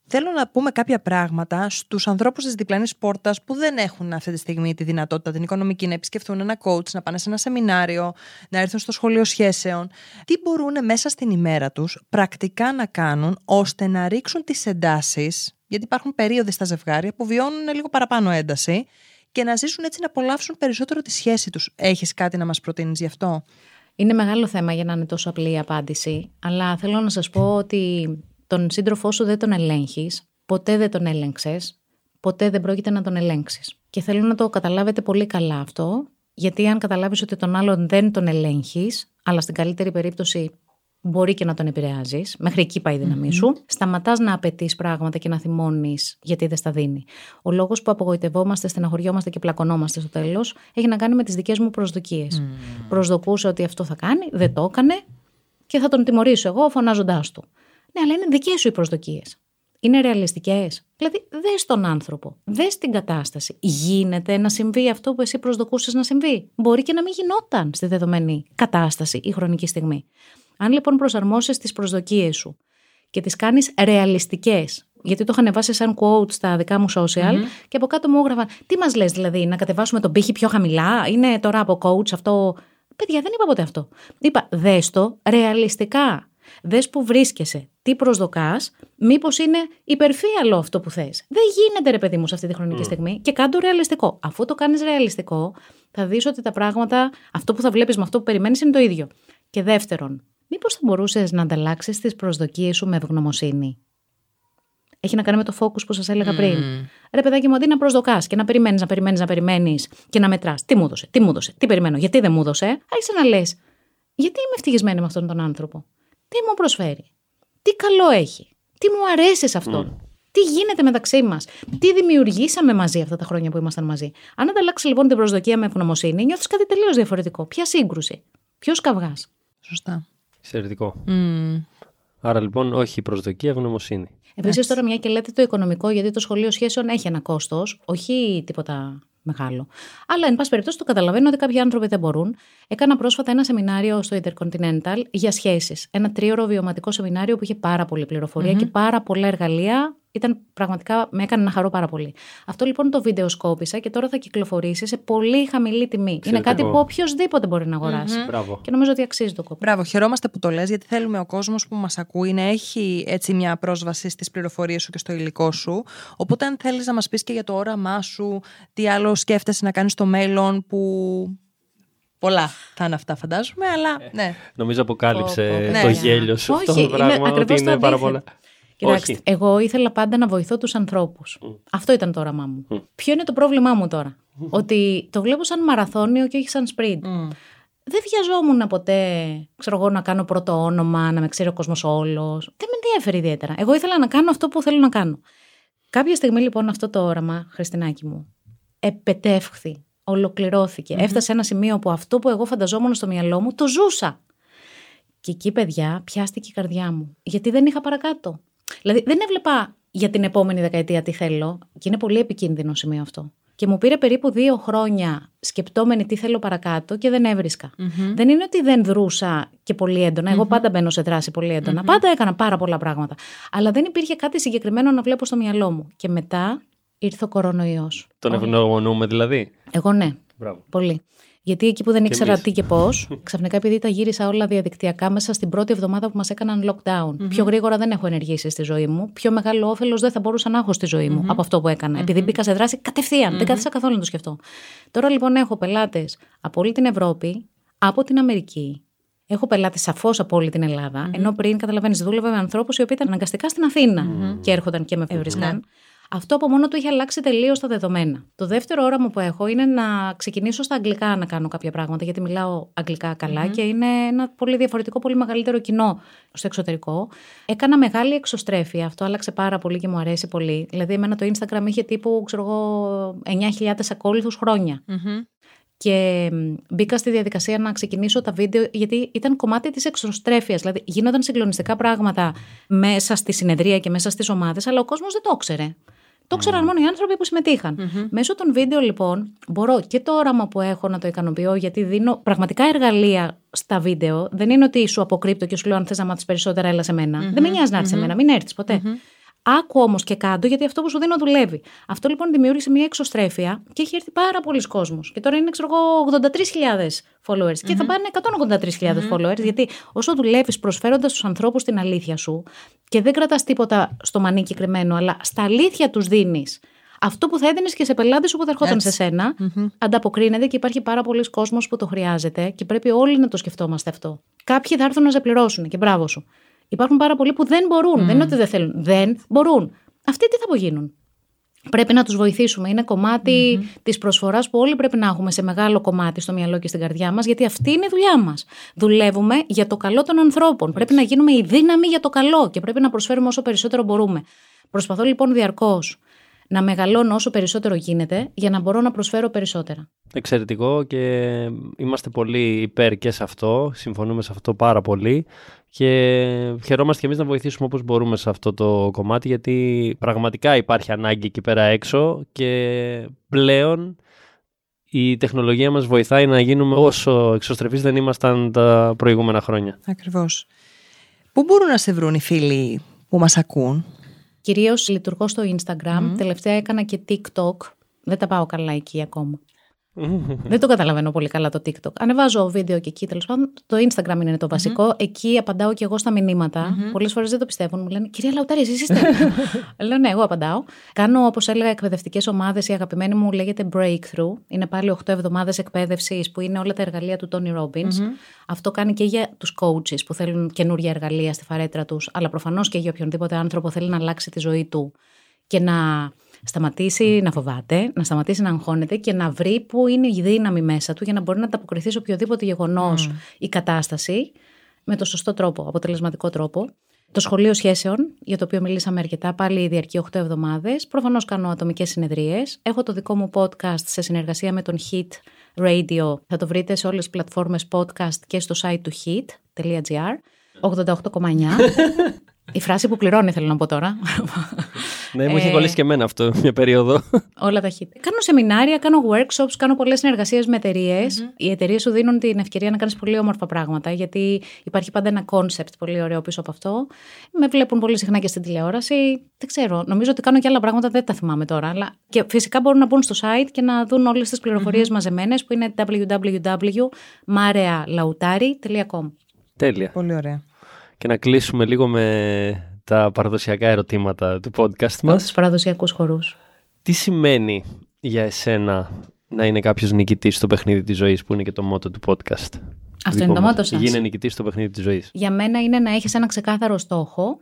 θέλω να πούμε κάποια πράγματα στους ανθρώπους της διπλανής πόρτας που δεν έχουν αυτή τη στιγμή τη δυνατότητα την οικονομική να επισκεφθούν ένα coach, να πάνε σε ένα σεμινάριο, να έρθουν στο σχολείο σχέσεων. Τι μπορούν μέσα στην ημέρα τους πρακτικά να κάνουν ώστε να ρίξουν τις εντάσεις, γιατί υπάρχουν περίοδοι στα ζευγάρια που βιώνουν λίγο παραπάνω ένταση και να ζήσουν έτσι να απολαύσουν περισσότερο τη σχέση τους. Έχεις κάτι να μας προτείνεις γι' αυτό; Είναι μεγάλο θέμα για να είναι τόσο απλή η απάντηση, αλλά θέλω να σας πω ότι τον σύντροφό σου δεν τον ελέγχεις, ποτέ δεν τον έλεγξες, ποτέ δεν πρόκειται να τον ελέγξεις. Και θέλω να το καταλάβετε πολύ καλά αυτό, γιατί αν καταλάβεις ότι τον άλλον δεν τον ελέγχεις, αλλά στην καλύτερη περίπτωση μπορεί και να τον επηρεάζεις. Μέχρι εκεί πάει η δυναμη σου. Σταματάς να απαιτείς πράγματα και να θυμώνεις γιατί δεν στα δίνει. Ο λόγος που απογοητευόμαστε, στεναχωριόμαστε και πλακωνόμαστε στο τέλος έχει να κάνει με τις δικές μου προσδοκίες. Mm. Προσδοκούσα ότι αυτό θα κάνει, δεν το έκανε και θα τον τιμωρήσω εγώ φωνάζοντάς του. Ναι, αλλά είναι δικές σου οι προσδοκίες. Είναι ρεαλιστικές. Δηλαδή, δες τον άνθρωπο, δες την κατάσταση. Γίνεται να συμβεί αυτό που εσύ προσδοκούσες να συμβεί. Μπορεί και να μην γινόταν στη δεδομένη κατάσταση ή χρονική στιγμή. Αν λοιπόν προσαρμόσεις τις προσδοκίες σου και τις κάνεις ρεαλιστικές, γιατί το είχα ανεβάσει σαν quote στα δικά μου social και από κάτω μου έγραφαν Τι μας λες, δηλαδή, να κατεβάσουμε τον πύχη πιο χαμηλά, είναι τώρα από coach αυτό; Παιδιά, δεν είπα ποτέ αυτό. Είπα, δες το ρεαλιστικά. Δες που βρίσκεσαι, τι προσδοκάς, μήπως είναι υπερφύαλο αυτό που θες. Δεν γίνεται, ρε παιδί μου, σε αυτή τη χρονική στιγμή και κάντο ρεαλιστικό. Αφού το κάνεις ρεαλιστικό, θα δεις ότι τα πράγματα, αυτό που θα βλέπεις με αυτό που περιμένεις είναι το ίδιο. Και δεύτερον, Μήπως θα μπορούσες να ανταλλάξεις τις προσδοκίες σου με ευγνωμοσύνη. Έχει να κάνει με το focus που σας έλεγα πριν. Ρε παιδάκι μου, αντί να προσδοκάς και να περιμένεις, να περιμένεις, να περιμένεις και να μετράς. Τι μου έδωσε, τι μου έδωσε, τι περιμένω, γιατί δεν μου έδωσε. Άρχισε να λες, γιατί είμαι ευτυχισμένη με αυτόν τον άνθρωπο. Τι μου προσφέρει. Τι καλό έχει. Τι μου αρέσει σε αυτόν. Τι γίνεται μεταξύ μας. Τι δημιουργήσαμε μαζί αυτά τα χρόνια που ήμασταν μαζί. Αν ανταλλάξεις λοιπόν την προσδοκία με ευγνωμοσύνη, νιώθεις κάτι τελείως διαφορετικό. Ποια σύγκρουση. Ποιος καυγά. Σωστά. Εξαιρετικό. Mm. Άρα λοιπόν όχι προσδοκία, ευγνωμοσύνη. Επίσης τώρα μια και λέτε το οικονομικό, γιατί το σχολείο σχέσεων έχει ένα κόστος, όχι τίποτα μεγάλο. Αλλά, εν πάση περιπτώσει, το καταλαβαίνω ότι κάποιοι άνθρωποι δεν μπορούν. Έκανα πρόσφατα ένα σεμινάριο στο Intercontinental για σχέσεις. Ένα τρίωρο βιωματικό σεμινάριο που είχε πάρα πολλή και πάρα πολλά εργαλεία ήταν πραγματικά, με έκανε να χαρώ πάρα πολύ. Αυτό λοιπόν το βίντεο σκόπισα και τώρα θα κυκλοφορήσει σε πολύ χαμηλή τιμή. Είναι κάτι που οποιοδήποτε μπορεί να αγοράσει. Mm-hmm. Και νομίζω ότι αξίζει το κόπο. Μπράβο, χαιρόμαστε που το λες γιατί θέλουμε ο κόσμος που μας ακούει να έχει έτσι μια πρόσβαση στις πληροφορίες σου και στο υλικό σου. Οπότε, αν θέλεις να μας πεις και για το όραμά σου, τι άλλο σκέφτεσαι να κάνεις στο μέλλον που Πολλά θα είναι αυτά, φαντάζομαι, αλλά ε, ναι. Νομίζω αποκάλυψε το ναι. γέλιο σου αυτό το πράγμα. Ότι είναι πάρα πολλά. Κοιτάξτε, εγώ ήθελα πάντα να βοηθώ τους ανθρώπους. Αυτό ήταν το όραμά μου. Ποιο είναι το πρόβλημά μου τώρα; Ότι το βλέπω σαν μαραθώνιο και όχι σαν σπριντ. Δεν βιαζόμουν ποτέ, ξέρω εγώ, να κάνω πρώτο όνομα, να με ξέρει ο κόσμος όλος. Δεν με ενδιαφέρει ιδιαίτερα. Εγώ ήθελα να κάνω αυτό που θέλω να κάνω. Κάποια στιγμή λοιπόν αυτό το όραμα, Χριστινάκι μου, επετεύχθη, ολοκληρώθηκε. Έφτασε σε ένα σημείο που αυτό που εγώ φανταζόμουν στο μυαλό μου το ζούσα. Και εκεί, παιδιά, πιάστηκε η καρδιά μου. Γιατί δεν είχα παρακάτω. Δηλαδή δεν έβλεπα για την επόμενη δεκαετία τι θέλω και είναι πολύ επικίνδυνο σημείο αυτό. Και μου πήρε περίπου δύο χρόνια σκεπτόμενη τι θέλω παρακάτω και δεν εβρισκα Δεν είναι ότι δεν δρούσα και πολύ έντονα. Εγώ πάντα μπαίνω σε δράση πολύ Πάντα έκανα πάρα πολλά πράγματα. Αλλά δεν υπήρχε κάτι συγκεκριμένο να βλέπω στο μυαλό μου. Και μετά ήρθε ο κορονοϊός. Τον ευγνωμονούμε δηλαδή; Εγώ ναι. Μπράβο. Πολύ. Γιατί εκεί που δεν ήξερα τι και πώς, ξαφνικά επειδή τα γύρισα όλα διαδικτυακά μέσα στην πρώτη εβδομάδα που μας έκαναν lockdown. Πιο γρήγορα δεν έχω ενεργήσει στη ζωή μου. Πιο μεγάλο όφελος δεν θα μπορούσα να έχω στη ζωή μου από αυτό που έκανα. Επειδή μπήκα σε δράση κατευθείαν. Δεν κάθισα καθόλου να το σκεφτώ. Τώρα λοιπόν έχω πελάτες από όλη την Ευρώπη, από την Αμερική. Έχω πελάτες σαφώς από όλη την Ελλάδα. Ενώ πριν, καταλαβαίνεις, δούλευα με ανθρώπους οι οποίοι ήταν αναγκαστικά στην Αθήνα και έρχονταν και με εβρισκαν αυτό από μόνο του έχει αλλάξει τελείως τα δεδομένα. Το δεύτερο όραμα που έχω είναι να ξεκινήσω στα αγγλικά να κάνω κάποια πράγματα, γιατί μιλάω αγγλικά και είναι ένα πολύ διαφορετικό, πολύ μεγαλύτερο κοινό στο εξωτερικό. Έκανα μεγάλη εξωστρέφεια. Αυτό άλλαξε πάρα πολύ και μου αρέσει πολύ. Δηλαδή, εμένα το Instagram είχε τύπου, ξέρω εγώ, 9.000 ακόλουθους χρόνια. Και μπήκα στη διαδικασία να ξεκινήσω τα βίντεο, γιατί ήταν κομμάτι της εξωστρέφειας. Δηλαδή, γίνονταν συγκλονιστικά πράγματα μέσα στη συνεδρία και μέσα στις ομάδες, αλλά ο κόσμος δεν το ήξερε. Το ξέραν μόνο οι άνθρωποι που συμμετείχαν. Mm-hmm. Μέσω των βίντεο, λοιπόν, μπορώ και το όραμα που έχω να το ικανοποιώ, γιατί δίνω πραγματικά εργαλεία στα βίντεο. Δεν είναι ότι σου αποκρύπτω και σου λέω: Αν θες να μάθεις περισσότερα, έλα σε μένα. Mm-hmm. Δεν με νοιάζει να έρθεις σε μένα, μην έρθεις ποτέ. Άκου όμως και κάτω, γιατί αυτό που σου δίνω δουλεύει. Αυτό λοιπόν δημιούργησε μια εξωστρέφεια και έχει έρθει πάρα πολλοί κόσμος. Και τώρα είναι, ξέρω εγώ, 83.000 followers. Και θα πάνε 183.000 followers, γιατί όσο δουλεύεις προσφέροντας στου ανθρώπους την αλήθεια σου και δεν κρατάς τίποτα στο μανίκι κρυμμένο, αλλά στα αλήθεια τους δίνεις αυτό που θα έδινες και σε πελάτες σου που θα ερχόταν σε σένα, ανταποκρίνεται και υπάρχει πάρα πολλοί κόσμος που το χρειάζεται και πρέπει όλοι να το σκεφτόμαστε αυτό. Κάποιοι θα έρθουν να σε πληρώσουν και μπράβο σου. Υπάρχουν πάρα πολλοί που δεν μπορούν. Δεν είναι ότι δεν θέλουν. Δεν μπορούν. Αυτοί τι θα απογίνουν; πρέπει να τους βοηθήσουμε. Είναι κομμάτι mm-hmm. της προσφοράς που όλοι πρέπει να έχουμε σε μεγάλο κομμάτι στο μυαλό και στην καρδιά μας, γιατί αυτή είναι η δουλειά μας. Δουλεύουμε για το καλό των ανθρώπων. Πρέπει να γίνουμε η δύναμη για το καλό και πρέπει να προσφέρουμε όσο περισσότερο μπορούμε. Προσπαθώ λοιπόν διαρκώς να μεγαλώνω όσο περισσότερο γίνεται για να μπορώ να προσφέρω περισσότερα. Εξαιρετικό και είμαστε πολύ υπέρ και σε αυτό, συμφωνούμε σε αυτό πάρα πολύ και χαιρόμαστε και εμείς να βοηθήσουμε όπως μπορούμε σε αυτό το κομμάτι γιατί πραγματικά υπάρχει ανάγκη εκεί πέρα έξω και πλέον η τεχνολογία μας βοηθάει να γίνουμε όσο εξωστρεφείς δεν ήμασταν τα προηγούμενα χρόνια. Ακριβώς. Πού μπορούν να σε βρουν οι φίλοι που μας ακούν; Κυρίως λειτουργώ στο Instagram, τελευταία έκανα και TikTok, δεν τα πάω καλά εκεί ακόμα. [laughs] Δεν το καταλαβαίνω πολύ καλά το TikTok. Ανεβάζω βίντεο και εκεί τέλος πάντων. Το Instagram είναι το βασικο Εκεί απαντάω και εγώ στα μηνύματα. Mm-hmm. Πολλές φορές δεν το πιστεύουν. Μου λένε Κυρία Λαουτάρη, εσείς είστε. [laughs] Λέω ναι, εγώ απαντάω. Κάνω, όπως έλεγα, εκπαιδευτικές ομάδες. Η αγαπημένη μου λέγεται Breakthrough. Είναι πάλι 8 εβδομάδες εκπαίδευσης που είναι όλα τα εργαλεία του Tony Robbins. Αυτό κάνει και για τους coaches που θέλουν καινούργια εργαλεία στη φαρέτρα τους, αλλά προφανώς και για οποιονδήποτε άνθρωπο θέλει να αλλάξει τη ζωή του και να σταματήσει να φοβάται, να σταματήσει να αγχώνεται και να βρει πού είναι η δύναμη μέσα του για να μπορεί να ανταποκριθεί σε οποιοδήποτε γεγονός ή κατάσταση με το σωστό τρόπο, αποτελεσματικό τρόπο. Το σχολείο σχέσεων, για το οποίο μιλήσαμε αρκετά, πάλι διαρκεί 8 εβδομάδες. Προφανώς κάνω ατομικές συνεδρίες. Έχω το δικό μου podcast σε συνεργασία με τον Hit Radio. Θα το βρείτε σε όλες τις πλατφόρμες podcast και στο site του hit.gr. 88,9. [laughs] Η φράση που πληρώνει θέλω να πω τώρα. Ναι, μου είχε ε, κολλήσει και εμένα αυτό μια περίοδο. Όλα τα χίτ. Κάνω σεμινάρια, κάνω workshops, κάνω πολλές συνεργασίες με εταιρειε Οι εταιρείες σου δίνουν την ευκαιρία να κάνεις πολύ όμορφα πράγματα, γιατί υπάρχει πάντα ένα concept πολύ ωραίο πίσω από αυτό. Με βλέπουν πολύ συχνά και στην τηλεόραση. Δεν ξέρω. Νομίζω ότι κάνω και άλλα πράγματα, δεν τα θυμάμαι τώρα. Αλλά... Και φυσικά μπορούν να μπουν στο site και να δουν όλες τις πληροφορίες mm-hmm. μαζεμένες που είναι www.marealautari.com. Τέλεια. Πολύ ωραία. Και να κλείσουμε λίγο με τα παραδοσιακά ερωτήματα του podcast μας. Τους παραδοσιακούς χορούς. Τι σημαίνει για εσένα να είναι κάποιος νικητής στο παιχνίδι της ζωής που είναι και το μότο του podcast; Αυτό είναι το μότο σας; Γίνε νικητής στο παιχνίδι της ζωής. Για μένα είναι να έχεις ένα ξεκάθαρο στόχο,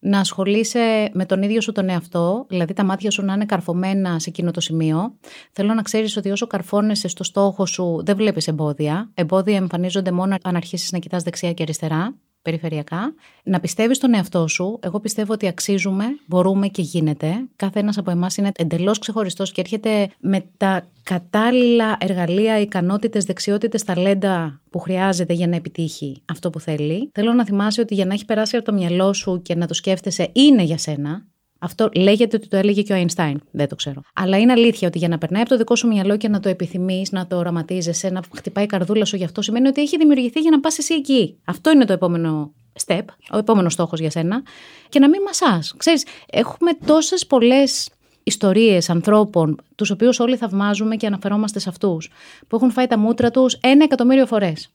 να ασχολείσαι με τον ίδιο σου τον εαυτό, δηλαδή τα μάτια σου να είναι καρφωμένα σε εκείνο το σημείο. Θέλω να ξέρεις ότι όσο καρφώνεσαι στο στόχο σου, δεν βλέπεις εμπόδια. Εμπόδια εμφανίζονται μόνο αν αρχίσεις να κοιτάς δεξιά και αριστερά περιφερειακά. Να πιστεύεις στον εαυτό σου. Εγώ πιστεύω ότι αξίζουμε, μπορούμε και γίνεται. Κάθε ένα από εμάς είναι εντελώς ξεχωριστός και έρχεται με τα κατάλληλα εργαλεία, ικανότητες, δεξιότητες, ταλέντα που χρειάζεται για να επιτύχει αυτό που θέλει. Θέλω να θυμάσαι ότι για να έχει περάσει από το μυαλό σου και να το σκέφτεσαι είναι για σένα. Αυτό λέγεται ότι το έλεγε και ο Αϊνστάιν. Δεν το ξέρω. Αλλά είναι αλήθεια ότι για να περνάει από το δικό σου μυαλό και να το επιθυμείς, να το οραματίζεσαι, να χτυπάει η καρδούλα σου γι' αυτό, σημαίνει ότι έχει δημιουργηθεί για να πας εσύ εκεί. Αυτό είναι το επόμενο step, ο επόμενος στόχος για σένα. Και να μην μασάς. Ξέρεις, έχουμε τόσες πολλές ιστορίες ανθρώπων, τους οποίους όλοι θαυμάζουμε και αναφερόμαστε σε αυτούς, που έχουν φάει τα μούτρα τους ένα εκατομμύριο φορές.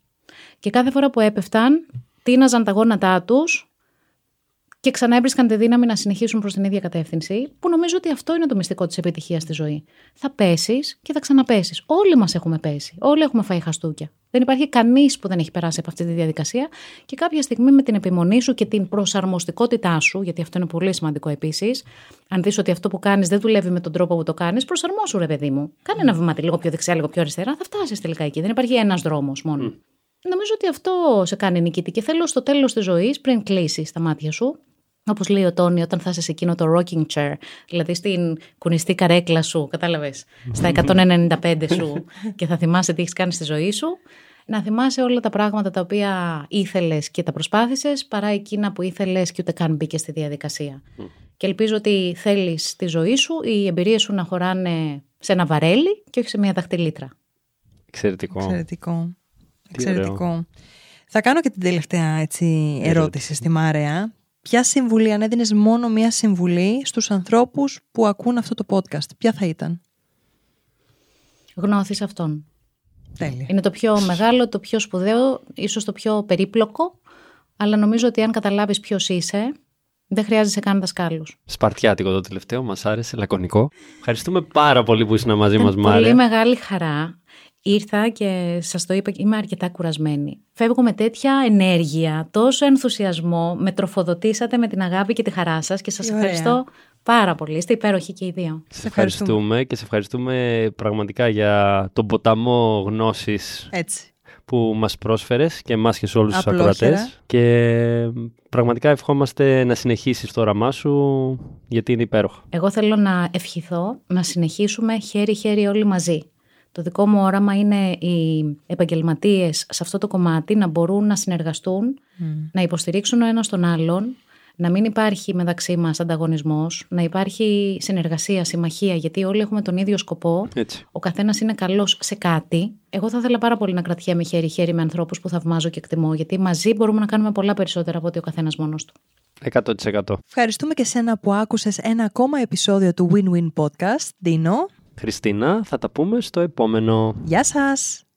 Και κάθε φορά που έπεφταν, τίναζαν τα γόνατά τους και ξανά έβρισκαν τη δύναμη να συνεχίσουν προς την ίδια κατεύθυνση, που νομίζω ότι αυτό είναι το μυστικό της επιτυχίας στη ζωή. Θα πέσεις και θα ξαναπέσεις. Όλοι μας έχουμε πέσει. Όλοι έχουμε φάει χαστούκια. Δεν υπάρχει κανείς που δεν έχει περάσει από αυτή τη διαδικασία και κάποια στιγμή με την επιμονή σου και την προσαρμοστικότητά σου, γιατί αυτό είναι πολύ σημαντικό επίσης, αν δεις ότι αυτό που κάνεις δεν δουλεύει με τον τρόπο που το κάνεις, προσαρμόσου ρε παιδί μου. Κάνε ένα βήμα λίγο πιο δεξιά, λίγο πιο αριστερά, θα φτάσεις τελικά εκεί. Δεν υπάρχει ένας δρόμος μόνο. Νομίζω ότι αυτό σε κάνει νικητή και θέλω στο τέλος της ζωής, πριν κλείσει τα μάτια σου, Όπως λέει ο Τόνι, όταν θα είσαι σε εκείνο το rocking chair, δηλαδή στην κουνιστή καρέκλα σου, κατάλαβες, στα 195 σου [laughs] και θα θυμάσαι τι έχεις κάνει στη ζωή σου, να θυμάσαι όλα τα πράγματα τα οποία ήθελες και τα προσπάθησες, παρά εκείνα που ήθελες και ούτε καν μπήκε στη διαδικασία. Και ελπίζω ότι θέλεις τη ζωή σου, οι εμπειρίες σου να χωράνε σε ένα βαρέλι και όχι σε μια δαχτυλίτρα. Εξαιρετικό. Εξαιρετικό. Εξαιρετικό. Θα κάνω και την τελευταία έτσι, ερώτηση στη Μάρεα ποια συμβουλή, αν έδινες μόνο μία συμβουλή στους ανθρώπους που ακούν αυτό το podcast, ποια θα ήταν; Γνώθεις αυτόν. Τέλεια. Είναι το πιο μεγάλο, το πιο σπουδαίο, ίσως το πιο περίπλοκο, αλλά νομίζω ότι αν καταλάβεις ποιος είσαι, δεν χρειάζεσαι καν δασκάλους. Σπαρτιάτικο το τελευταίο, μας άρεσε, λακωνικό. Ευχαριστούμε πάρα πολύ που ήσουν μαζί μας, Μάρια. Πολύ μεγάλη χαρά ήρθα και σας το είπα, είμαι αρκετά κουρασμένη. Φεύγω με τέτοια ενέργεια, τόσο ενθουσιασμό, με τροφοδοτήσατε με την αγάπη και τη χαρά σας και σας ευχαριστώ Πάρα πολύ. Είστε υπέροχοι και οι δύο. Σε ευχαριστούμε και σε ευχαριστούμε πραγματικά για τον ποταμό γνώσης Έτσι. που μας πρόσφερες και εμάς και σε όλους τους ακροατές και πραγματικά ευχόμαστε να συνεχίσεις το όραμά σου γιατί είναι υπέροχο. Εγώ θέλω να ευχηθώ να συνεχίσουμε χέρι-χέρι όλοι μαζί. Το δικό μου όραμα είναι οι επαγγελματίες σε αυτό το κομμάτι να μπορούν να συνεργαστούν, να υποστηρίξουν ο ένας τον άλλον, να μην υπάρχει μεταξύ μας ανταγωνισμός, να υπάρχει συνεργασία, συμμαχία, γιατί όλοι έχουμε τον ίδιο σκοπό. Έτσι. Ο καθένας είναι καλός σε κάτι. Εγώ θα ήθελα πάρα πολύ να κρατιέμαι χέρι-χέρι με ανθρώπους που θαυμάζω και εκτιμώ, γιατί μαζί μπορούμε να κάνουμε πολλά περισσότερα από ότι ο καθένας μόνος του. 100%. Ευχαριστούμε και σένα που άκουσες ένα ακόμα επεισόδιο του Win-Win Podcast. Δίνο, Χριστίνα, θα τα πούμε στο επόμενο. γεια σας!